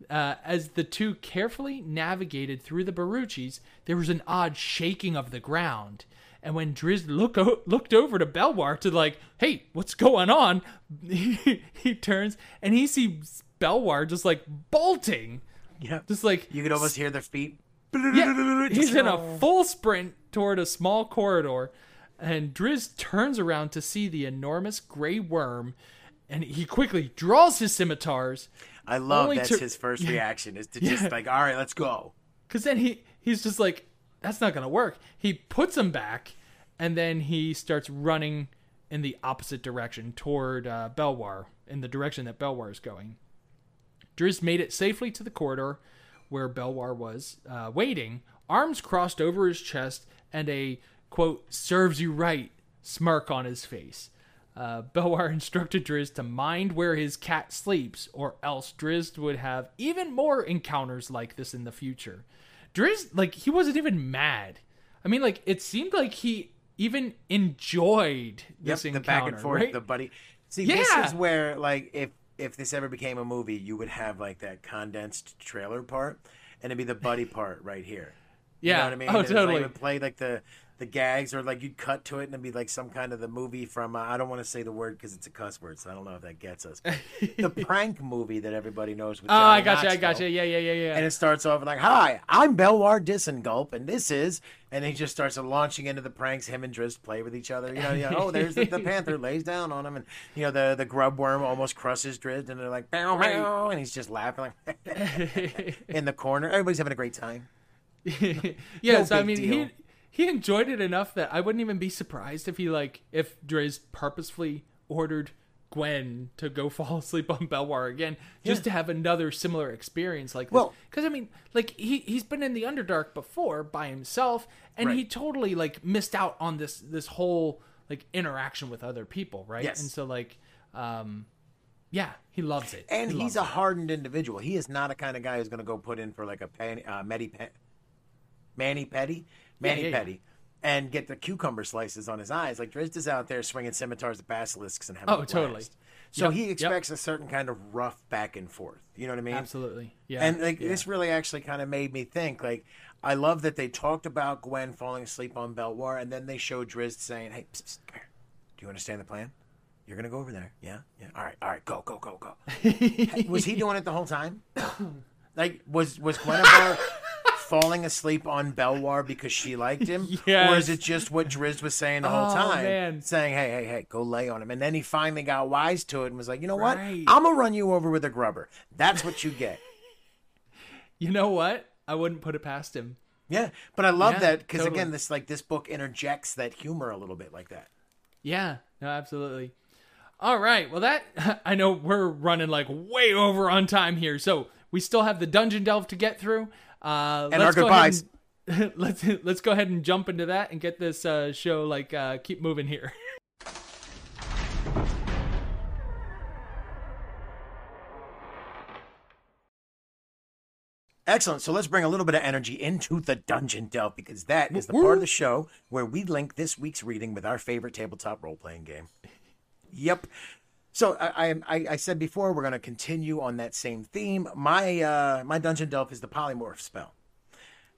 uh, as the two carefully navigated through the Baruchis, there was an odd shaking of the ground. And when Drizzt look o- looked over to Belwar to like, hey, what's going on? He, he turns and he sees Belwar just like bolting, Yeah. just like You could almost hear their feet. yeah, he's in a full sprint toward a small corridor, and Drizzt turns around to see the enormous gray worm, and he quickly draws his scimitars, I love that's to- his first reaction is to just like, all right, let's go. because then he he's just like, that's not gonna work. He puts them back, and then he starts running in the opposite direction toward uh, Belwar, in the direction that Belwar is going. Drizzt made it safely to the corridor where Belwar was uh, waiting, arms crossed over his chest, and a quote "serves you right" smirk on his face. Uh, Belwar instructed Drizzt to mind where his cat sleeps, or else Drizzt would have even more encounters like this in the future. Drizzt, like, he wasn't even mad. I mean, like, it seemed like he even enjoyed this Yep, the encounter. back and forth, right? the buddy. See, this is where like if if this ever became a movie, you would have like that condensed trailer part, and it'd be the buddy part right here. You Yeah. know what I mean? Oh, like it totally. would play like the the gags, or like you'd cut to it, and it'd be like some kind of the movie from. Uh, I don't want to say the word because it's a cuss word, so I don't know if that gets us. the prank movie that everybody knows. With Oh, I Johnny gotcha, I Knoxville. gotcha. Yeah, yeah, yeah, yeah. And it starts off like, "Hi, I'm Belwar Dissengulp, and this is," and he just starts launching into the pranks. Him and Drizzt play with each other. You know, you know, oh, there's the, the panther lays down on him, and you know the the grub worm almost crushes Drizzt, and they're like, "Bow, bow," and he's just laughing like in the corner. Everybody's having a great time. yes, No I mean deal. he he enjoyed it enough that I wouldn't even be surprised if he like if Drizzt purposefully ordered Gwen to go fall asleep on Belwar again just Yeah. to have another similar experience like this. Well- because I mean, like he he's been in the Underdark before by himself, and he totally like missed out on this this whole like interaction with other people, right? Yes. And so like, um, yeah, he loves it, And He he's a it. hardened individual. He is not a kind of guy who's going to go put in for like a pen, uh, Medi Manny Petty, Manny yeah, yeah. Petty, and get the cucumber slices on his eyes. Like Drizzt is out there swinging scimitars at basilisks and having Oh, a totally. blast. So Yep, he yep. expects a certain kind of rough back and forth. You know what I mean? absolutely yeah, And like yeah. this really actually kind of made me think. Like I love that they talked about Gwen falling asleep on Belwar, and then they showed Drizzt saying, "Hey, psst, psst. Do you understand the plan? You're gonna go over there. Yeah, yeah. All right, all right. Go, go, go, go." Was he doing it the whole time? like was was Guenhwyvar falling asleep on Belwar because she liked him, or is it just what Drizzt was saying the whole Oh, time, man. saying, "Hey, hey, hey, go lay on him," and then he finally got wise to it and was like, "You know what? I'm gonna run you over with a grubber. That's what you get." you know what? I wouldn't put it past him. Yeah, but I love Yeah, that because totally. again, this like this book interjects that humor a little bit like that. Yeah, no, absolutely. All right. Well, that I know we're running like way over on time here, so we still have the dungeon delve to get through. Uh, And let's our go ahead goodbyes. and- let's let's go ahead and jump into that and get this uh, show like uh, keep moving here. Excellent. So let's bring a little bit of energy into the dungeon delve because that is the part of the show where we link this week's reading with our favorite tabletop role playing game. Yep. So I, I I I said before we're going to continue on that same theme. My uh my dungeon delve is the polymorph spell.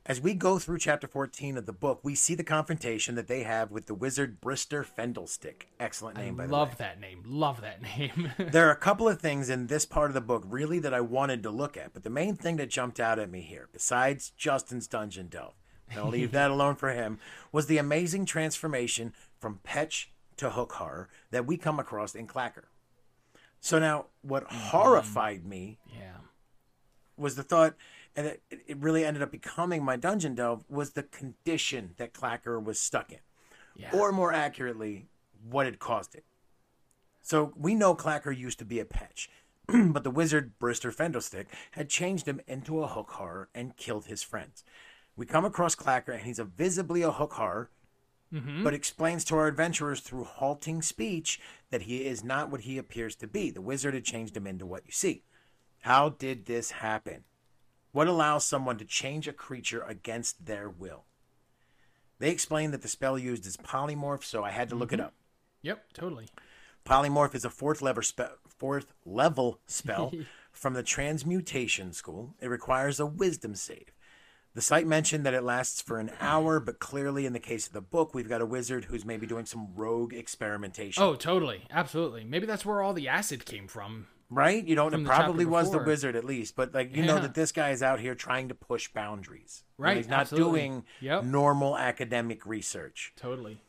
As we go through chapter 14 of the book, we see the confrontation that they have with the wizard Brister Fendelstick. Excellent name, by the way. Love that name. Love that name. There are a couple of things in this part of the book really that I wanted to look at, but the main thing that jumped out at me here, besides Justin's dungeon delve, and I'll leave that alone for him, was the amazing transformation from Pech to Hook Horror that we come across in Clacker. So now, what mm-hmm. horrified me yeah. was the thought, and it, it really ended up becoming my dungeon delve, was the condition that Clacker was stuck in Yeah. or more accurately, what had caused it. So we know Clacker used to be a pech, but the wizard Brister Fendlestick had changed him into a hook horror and killed his friends. We come across Clacker, and he's a visibly a hook horror, Mm-hmm. but explains to our adventurers through halting speech that he is not what he appears to be. The wizard had changed him into what you see. How did this happen? What allows someone to change a creature against their will? They explain that the spell used is polymorph, so I had to look it mm-hmm. up. Yep, totally. Polymorph is a fourth level spe- fourth level spell from the Transmutation School. It requires a Wisdom save. The site mentioned that it lasts for an hour, but clearly, in the case of the book, we've got a wizard who's maybe doing some rogue experimentation. Oh, totally. Absolutely. Maybe that's where all the acid came from. right? You don't. It probably was the wizard at least, but like you know that this guy is out here trying to push boundaries. Right, He's not absolutely. doing Yep. normal academic research. Totally.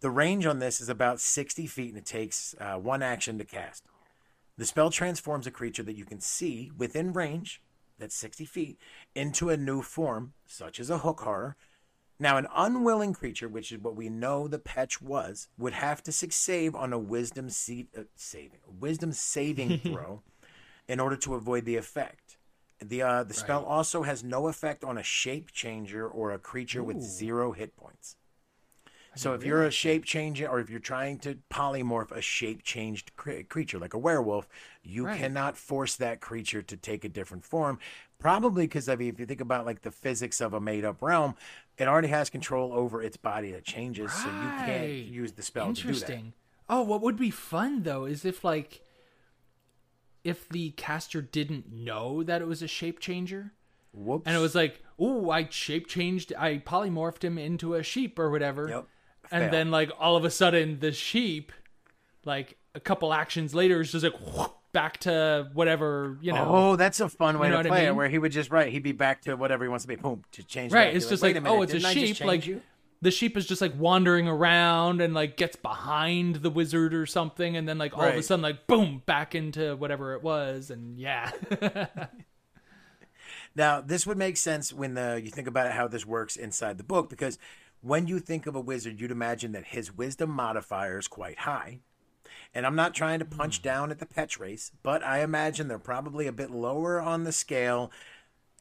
The range on this is about 60 feet and it takes uh, one action to cast. The spell transforms a creature that you can see within range, that's 60 feet, into a new form, such as a hook horror. Now, an unwilling creature, which is what we know the Pech was, would have to succeed on a wisdom se- uh, saving, wisdom saving throw in order to avoid the effect. The uh, the spell Right. also has no effect on a shape changer or a creature with zero hit points. So if you're a shape changer, or if you're trying to polymorph a shape changed cre- creature like a werewolf, you Right. cannot force that creature to take a different form. Probably because I mean, if you think about like the physics of a made up realm, it already has control over its body that changes, so you can't use the spell to do that. Interesting. Oh, what would be fun though is if like if the caster didn't know that it was a shape changer Whoops. and it was like, "Ooh, I shape changed, I polymorphed him into a sheep or whatever." Yep. And Fail. then like all of a sudden the sheep like a couple actions later is just like whoop, back to whatever, you know. Oh, that's a fun way You know to what I play it, where he would just right, he'd be back to whatever he wants to be. Boom, to change. right, back. it's You're just "Wait like, oh, minute, oh, it's a didn't I just sheep like you?" the sheep is just like wandering around and like gets behind the wizard or something and then like all of a sudden like boom back into whatever it was and yeah Now, this would make sense when the you think about it, how this works inside the book because when you think of a wizard, you'd imagine that his wisdom modifier is quite high. And I'm not trying to punch hmm. down at the pet race, but I imagine they're probably a bit lower on the scale.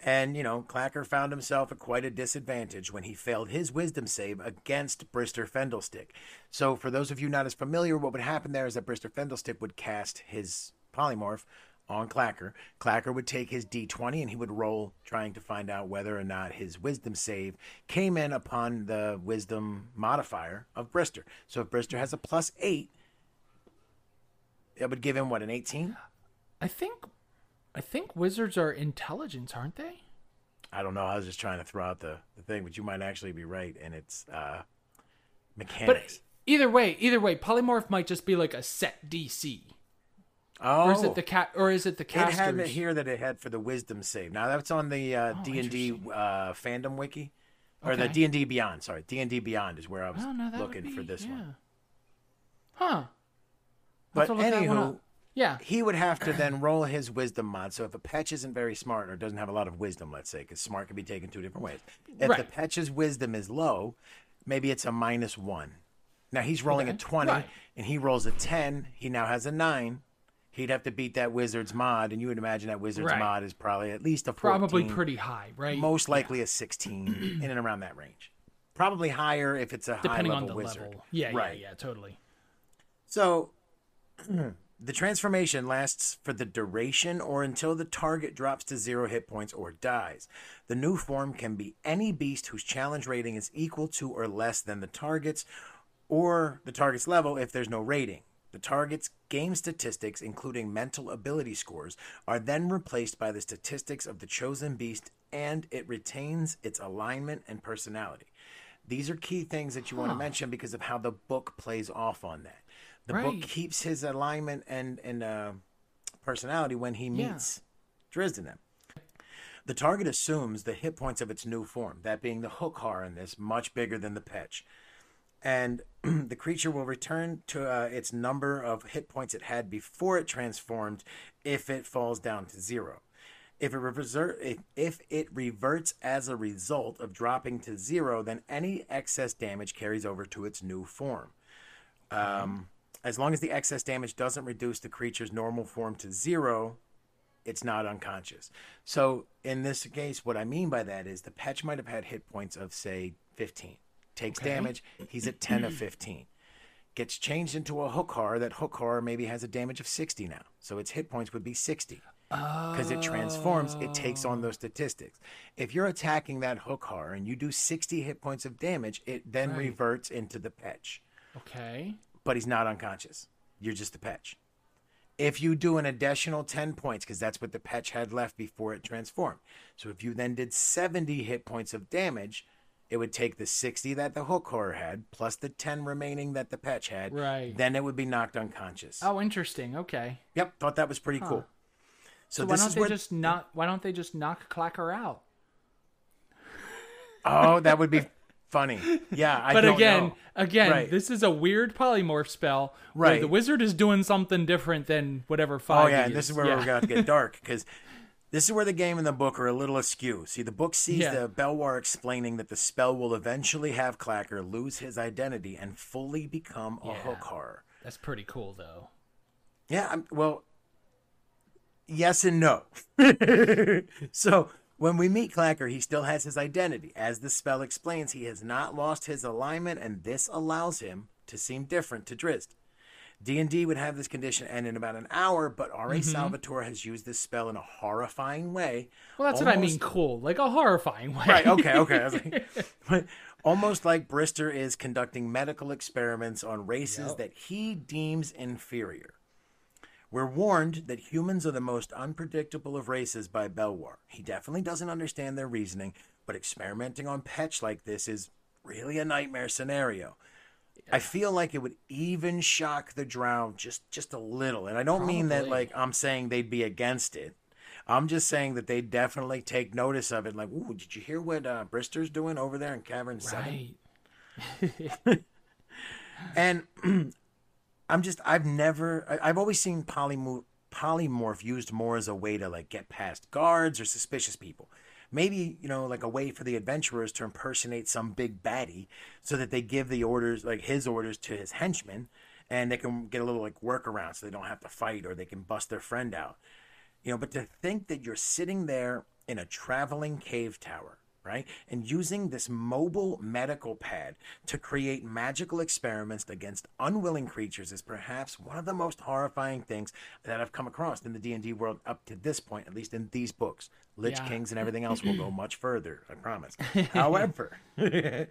And, you know, Clacker found himself at quite a disadvantage when he failed his wisdom save against Brister Fendelstick. So, for those of you not as familiar, what would happen there is that Brister Fendelstick would cast his polymorph on Clacker. Clacker would take his d20 and he would roll, trying to find out whether or not his wisdom save came in upon the wisdom modifier of Brister. So, if Brister has a plus eight, it would give him what, an 18? i think i think wizards are intelligence aren't they I don't know. I was just trying to throw out the, the thing, but you might actually be right, and it's uh, but either way either way polymorph might just be like a set dc oh, or is it the cat or is it the it had it here that it had for the wisdom save. Now that's on the uh, Oh, D and D uh, fandom wiki, or the D and D Beyond. Sorry, D and D Beyond is where I was oh no looking for this yeah. one. huh But have to look anywho, yeah he would have to then roll his wisdom mod. So if a patch isn't very smart or doesn't have a lot of wisdom, let's say, because smart can be taken two different ways. If the patch's wisdom is low, maybe it's a minus one. Now he's rolling a 20 Right. and he rolls a 10. He now has a 9. He'd have to beat that wizard's mod, and you would imagine that wizard's Right. mod is probably at least a 14, probably pretty high right most likely a 16, in and around that range. Probably higher if it's a depending high on the wizard. level yeah right. yeah yeah totally So, the transformation lasts for the duration or until the target drops to zero hit points or dies. The new form can be any beast whose challenge rating is equal to or less than the target's, or the target's level if there's no rating. The target's game statistics, including mental ability scores, are then replaced by the statistics of the chosen beast and it retains its alignment and personality. These are key things that you want to mention because of how the book plays off on that. The book keeps his alignment and and uh, personality when he meets Yeah. Drizzt and him. The target assumes the hit points of its new form, that being the hook horror in this, much bigger than the Pech. And the creature will return to uh, its number of hit points it had before it transformed if it falls down to zero. If it, if, if it reverts as a result of dropping to zero, then any excess damage carries over to its new form. Um, as long as the excess damage doesn't reduce the creature's normal form to zero, it's not unconscious. So in this case, what I mean by that is the patch might have had hit points of say 15. Takes Okay. damage. He's at 10 of 15. Gets changed into a hook horror. That hook horror maybe has a damage of 60 now. So its hit points would be 60. Because it transforms, it takes on those statistics. If you're attacking that hook horror and you do 60 hit points of damage, it then Right. reverts into the patch. Okay. But he's not unconscious. You're just the patch. If you do an additional 10 points, because that's what the patch had left before it transformed. So if you then did 70 hit points of damage, it would take the 60 that the hook horror had, plus the 10 remaining that the patch had. Right. Then it would be knocked unconscious. Oh, interesting. Okay. Yep, thought that was pretty cool. So, So why don't is they where, just not? Why don't they just knock Clacker out? Oh, that would be funny. Yeah, I But again, know. again, Right. this is a weird polymorph spell. Right. the wizard is doing something different than whatever Oh five. yeah, he and this is. is where Yeah. we're going to get dark because this is where the game and the book are a little askew. See, the book sees Yeah. the Belwar explaining that the spell will eventually have Clacker lose his identity and fully become a Yeah. hook horror. That's pretty cool, though. Yeah, I'm, well, yes and no. so when we meet Clacker, he still has his identity. As the spell explains, he has not lost his alignment, and this allows him to seem different to Drizzt. D&D would have this condition end in about an hour, but R.A. Mm-hmm. Salvatore has used this spell in a horrifying way. Well, that's what I mean cool, like a horrifying way. Right, okay, okay. Like, but almost like Brister is conducting medical experiments on races Yep. that he deems inferior. We're warned that humans are the most unpredictable of races by Belwar. He definitely doesn't understand their reasoning, but experimenting on Pech like this is really a nightmare scenario. I feel like it would even shock the Drow just just a little. And I don't mean that like I'm saying they'd be against it. I'm just saying that they definitely take notice of it. Like, ooh, did you hear what uh, Brister's doing over there in Cavern Seven? Right. And I'm just, I've never, I- I've always seen polymorph, polymorph used more as a way to like get past guards or suspicious people. Maybe, you know, like a way for the adventurers to impersonate some big baddie so that they give the orders, like his orders to his henchmen and they can get a little like workaround so they don't have to fight or they can bust their friend out. You know, but to think that you're sitting there in a traveling cave tower, right? And using this mobile medical pad to create magical experiments against unwilling creatures is perhaps one of the most horrifying things that I've come across in the D&D world up to this point, at least in these books. Lich Yeah. Kings and everything else will go much further, I promise. However, the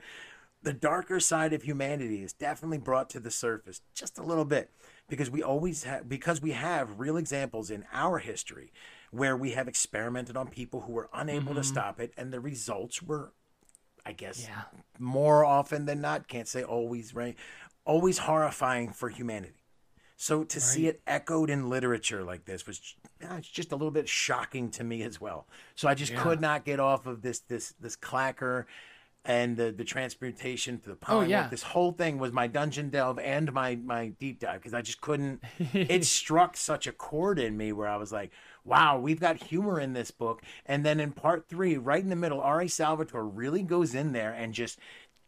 darker side of humanity is definitely brought to the surface just a little bit because we always have because we have real examples in our history where we have experimented on people who were unable to stop it and the results were i guess Yeah. more often than not can't say always right always horrifying for humanity so to see it echoed in literature like this was uh, it's just a little bit shocking to me as well. So I just Yeah. could not get off of this this this clacker and the the transportation to the Oh, polymorph. yeah. This whole thing was my dungeon delve and my my deep dive because I just couldn't. it struck such a chord in me where I was like, "Wow, we've got humor in this book." And then in part three, right in the middle, R.A. Salvatore really goes in there and just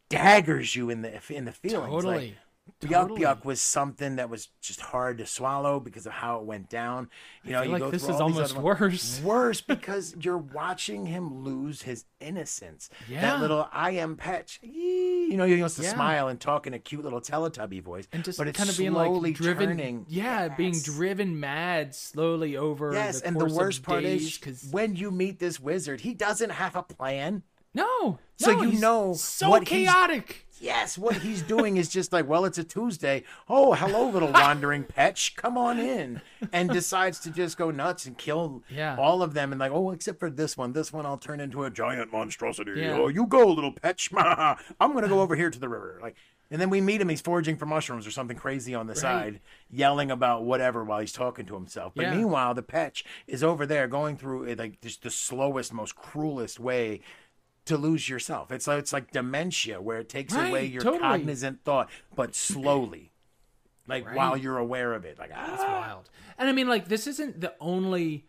daggers you in the in the feelings. Like, Totally. Yuck Yuck was something that was just hard to swallow because of how it went down. You know, you like go this is almost worse. Worse because you're watching him lose his innocence. Yeah. That little I am Pech. You know, he wants to Yeah. smile and talk in a cute little Teletubby voice. and just but it's kind of being like driven, turning. yeah, being driven mad slowly over. Yes, the and the worst part days, is because when you meet this wizard, he doesn't have a plan. no, So no, you know so what chaotic. Yes, what he's doing is just like, well, it's a Tuesday. Oh, hello, little wandering pech. Come on in. And decides to just go nuts and kill Yeah. all of them. And like, oh, except for this one. This one I'll turn into a giant monstrosity. Yeah. Oh, you go, little pech. I'm going to go over here to the river. Like, and then we meet him. He's foraging for mushrooms or something crazy on the side, yelling about whatever while he's talking to himself. But Yeah. meanwhile, the pech is over there going through uh, like just the slowest, most cruelest way to lose yourself. It's like it's like dementia where it takes Right, away your totally. cognizant thought, but slowly, like Right. while you're aware of it. Like That's ah, wild. And I mean, like, this isn't the only.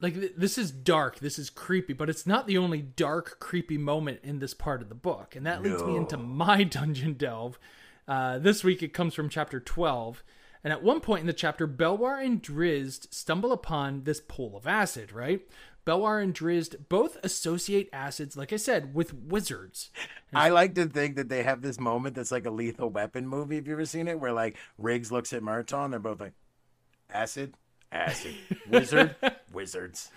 Like, th- this is dark. This is creepy, but it's not the only dark, creepy moment in this part of the book. And that leads me into my dungeon delve. Uh, this week it comes from chapter 12. And at one point in the chapter, Belwar and Drizzt stumble upon this pool of acid, right? Belwar and Drizzt both associate acids, like I said, with wizards. I like to think that they have this moment that's like a lethal weapon movie. Have you ever seen it? Where like Riggs looks at Murtaugh they're both like, acid, acid, wizard, wizards.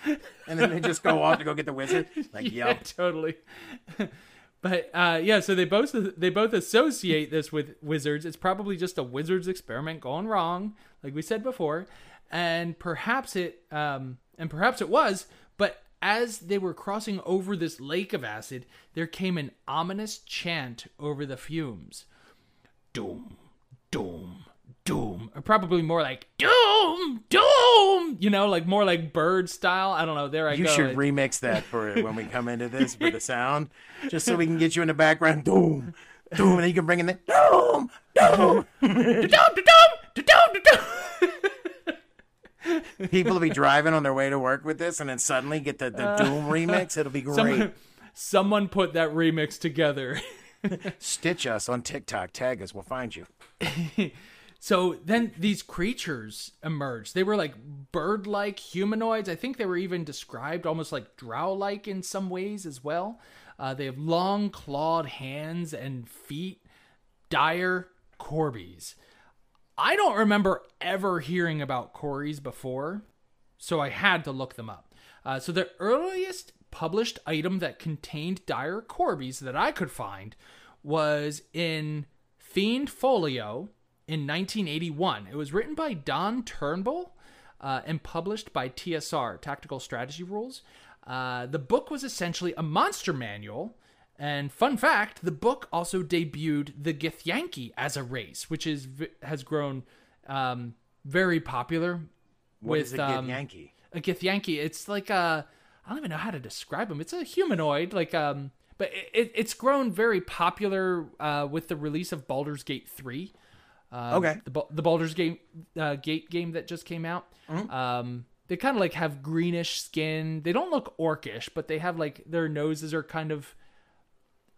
And then they just go off to go get the wizard. Like, yeah, yup. totally. but uh, yeah, so they both they both associate this with wizards. It's probably just a wizard's experiment gone wrong, like we said before, and perhaps it um, and perhaps it was. But as they were crossing over this lake of acid, there came an ominous chant over the fumes. Doom, doom, doom. Or probably more like doom, doom. You know, like more like bird style. I don't know. There I You go. You should remix that for it when we come into this for the sound, just so we can get you in the background. Doom, doom, and you can bring in the doom, doom. Da-dum, da-dum, da-dum, da-dum. People will be driving on their way to work with this, and then suddenly get the, the doom remix. It'll be great. Someone, someone put that remix together. Stitch us on TikTok. Tag us. We'll find you. So then these creatures emerged. They were like bird like humanoids. I think they were even described almost like drow like in some ways as well. Uh, they have long clawed hands and feet. Dire Corbies. I don't remember ever hearing about Corbies before, so I had to look them up. Uh, so the earliest published item that contained dire Corbies that I could find was in Fiend Folio in 1981. It was written by Don Turnbull uh, and published by TSR, Tactical Strategy Rules. Uh, the book was essentially a monster manual. And fun fact, the book also debuted the Githyanki as a race, which is has grown um, very popular What with is a um, Yankee? a Githyanki. It's like a I don't even know how to describe them. It's a humanoid, like um, but it, it, it's grown very popular uh, with the release of Baldur's Gate three. Um, Okay. the the Baldur's Gate uh, Gate game that just came out. Um, they kind of like have greenish skin. They don't look orcish, but they have like their noses are kind of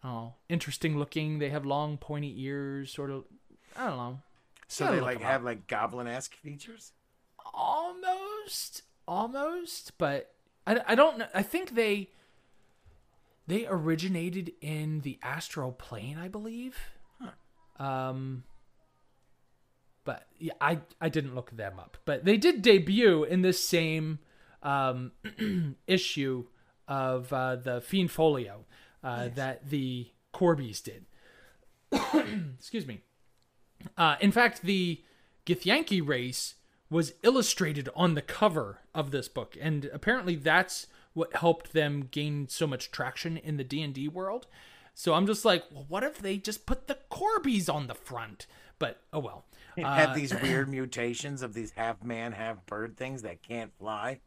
oh interesting looking. They have long pointy ears, sort of. I don't know. So they like them up. have like goblin esque features. almost almost but I, I don't know i think they they originated in the astral plane i believe um but yeah i i didn't look them up but they did debut in this same um issue of uh the fiend folio uh that the corbies did excuse me uh, in fact, the Githyanki race was illustrated on the cover of this book, and apparently that's what helped them gain so much traction in the D and D world. So I'm just like, well, what if they just put the Corbies on the front? But oh well. Uh, have these weird mutations of these half man, half bird things that can't fly.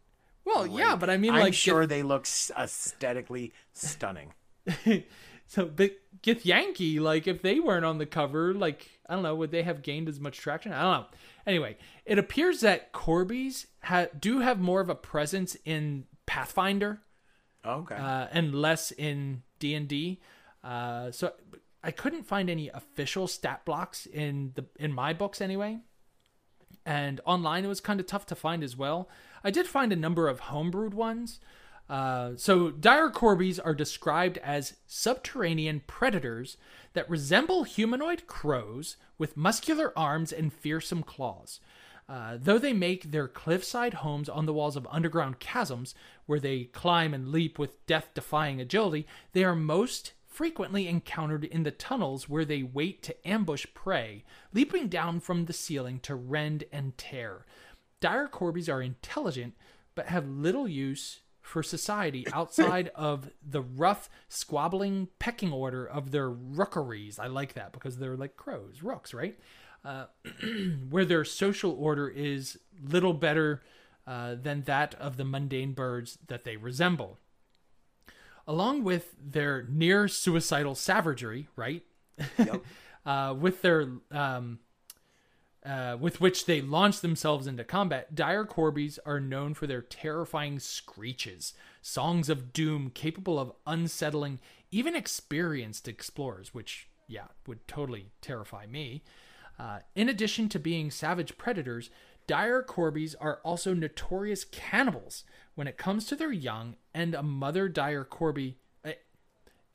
well, yeah, but I mean, I'm like, sure they look aesthetically stunning. so but Githyanki, like if they weren't on the cover, like I don't know, would they have gained as much traction? I don't know. Anyway, it appears that Corbies ha- do have more of a presence in Pathfinder Okay. uh, and less in D and D. Uh, So I couldn't find any official stat blocks in the in my books anyway. And online it was kind of tough to find as well. I did find a number of homebrewed ones. Uh, so dire corbies are described as subterranean predators that resemble humanoid crows with muscular arms and fearsome claws. Uh, though they make their cliffside homes on the walls of underground chasms, where they climb and leap with death defying agility, they are most frequently encountered in the tunnels where they wait to ambush prey, leaping down from the ceiling to rend and tear. Dire corbies are intelligent, but have little use for society outside of the rough, squabbling pecking order of their rookeries. I like that because they're like crows, rooks, right? Uh, where their social order is little better uh, than that of the mundane birds that they resemble. Along with their near suicidal savagery, right? uh, with their um, uh, with which they launch themselves into combat, dire corbies are known for their terrifying screeches, songs of doom capable of unsettling even experienced explorers, which, yeah, would totally terrify me. Uh, in addition to being savage predators, dire corbies are also notorious cannibals when it comes to their young, and a mother dire corby.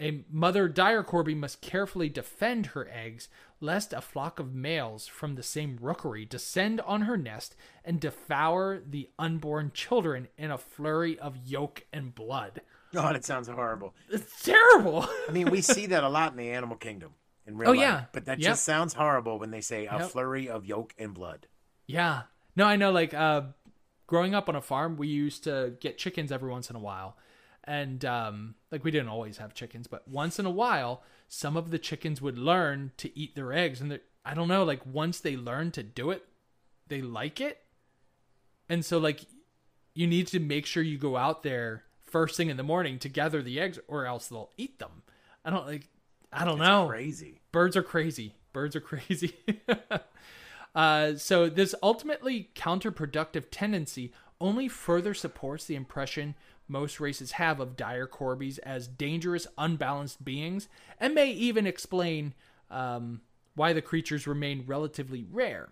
A, mother dire corby must carefully defend her eggs lest a flock of males from the same rookery descend on her nest and devour the unborn children in a flurry of yolk and blood. Oh, that sounds horrible. It's terrible. I mean, we see that a lot in the animal kingdom in real Oh, life. yeah. But that Yep. just sounds horrible when they say a Yep. flurry of yolk and blood. Yeah. No, I know. Like, uh, growing up on a farm, we used to get chickens every once in a while. And, um, like, we didn't always have chickens, but once in a while, some of the chickens would learn to eat their eggs. And I don't know, like, once they learn to do it, they like it. And so, like, you need to make sure you go out there first thing in the morning to gather the eggs, or else they'll eat them. I don't like, I don't know Crazy. birds are crazy. Birds are crazy. uh, so this ultimately counterproductive tendency only further supports the impression most races have of dire corbies as dangerous, unbalanced beings, and may even explain um, why the creatures remain relatively rare.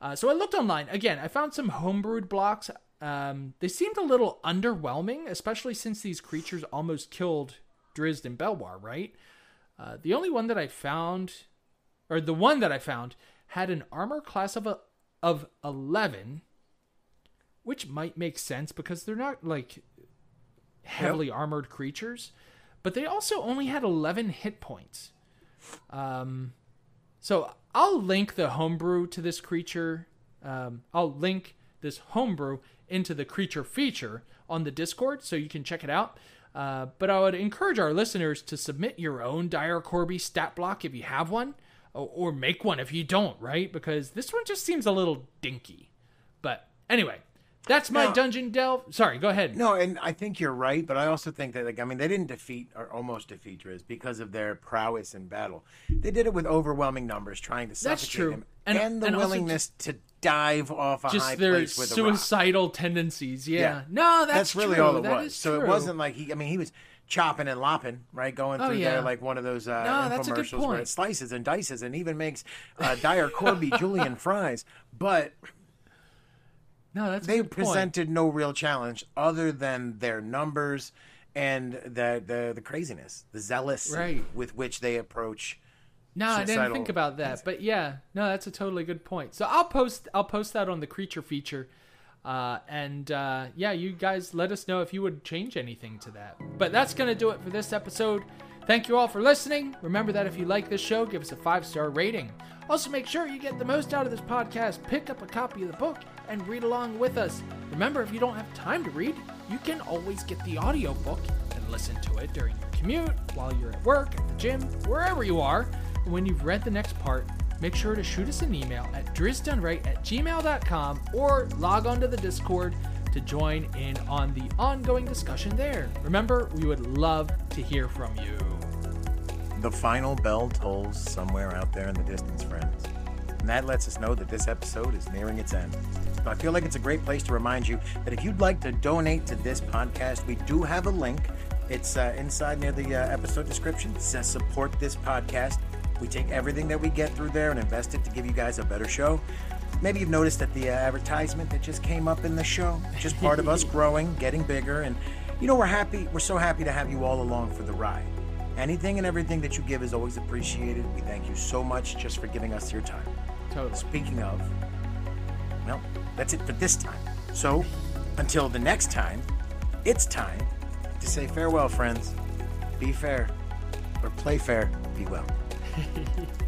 Uh, so I looked online again. I found some homebrewed blocks. Um, they seemed a little underwhelming, especially since these creatures almost killed Drizzt and Belwar, right? Uh, the only one that I found, or the one that I found, had an armor class of a, of eleven, which might make sense because they're not like heavily armored creatures, but they also only had eleven hit points. Um, so I'll link the homebrew to this creature. Um, I'll link this homebrew into the creature feature on the Discord so you can check it out. Uh, but I would encourage our listeners to submit your own Dire Corby stat block if you have one, or, or make one if you don't, right? Because this one just seems a little dinky. But anyway, that's my Now- dungeon delve. Sorry, go ahead. No, and I think you're right, but I also think that, like, I mean, they didn't defeat or almost defeat Drizzt because of their prowess in battle. They did it with overwhelming numbers, trying to That's suffocate true. him, And- and, the and willingness to dive off a high just their place with suicidal tendencies. Yeah. Yeah. No, that's, That's, really true. all it That was. So it wasn't like he. I mean, he was chopping and lopping, right? Going Oh, through yeah. there like one of those uh, No, that's infomercials where it slices and dices and even makes uh, dire Corby julienne fries. But No, that's a they good point. presented no real challenge other than their numbers and the the, the craziness, the zealous Right. with which they approach. No, I didn't think about that, but yeah, no, that's a totally good point. So I'll post I'll post that on the creature feature, uh, and uh, yeah, you guys let us know if you would change anything to that. But that's gonna do it for this episode. Thank you all for listening. Remember that if you like this show, give us a five star rating. Also, make sure you get the most out of this podcast. Pick up a copy of the book and read along with us. Remember, if you don't have time to read, you can always get the audiobook and listen to it during your commute, while you're at work, at the gym, wherever you are. And when you've read the next part, make sure to shoot us an email at DrizztDoneRight at gmail.com or log onto the Discord to join in on the ongoing discussion there. Remember, we would love to hear from you. The final bell tolls somewhere out there in the distance, friends. And that lets us know that this episode is nearing its end. I feel like it's a great place to remind you that if you'd like to donate to this podcast, we do have a link. It's uh, inside near the uh, episode description. It says support this podcast. We take everything that we get through there and invest it to give you guys a better show. Maybe you've noticed that the uh, advertisement that just came up in the show, just part of us growing, getting bigger, and you know we're happy. We're so happy to have you all along for the ride. Anything and everything that you give is always appreciated. We thank you so much just for giving us your time. Totally. Speaking of, well, that's it for this time. So, until the next time, it's time to say farewell, friends. Be fair, or play fair, be well.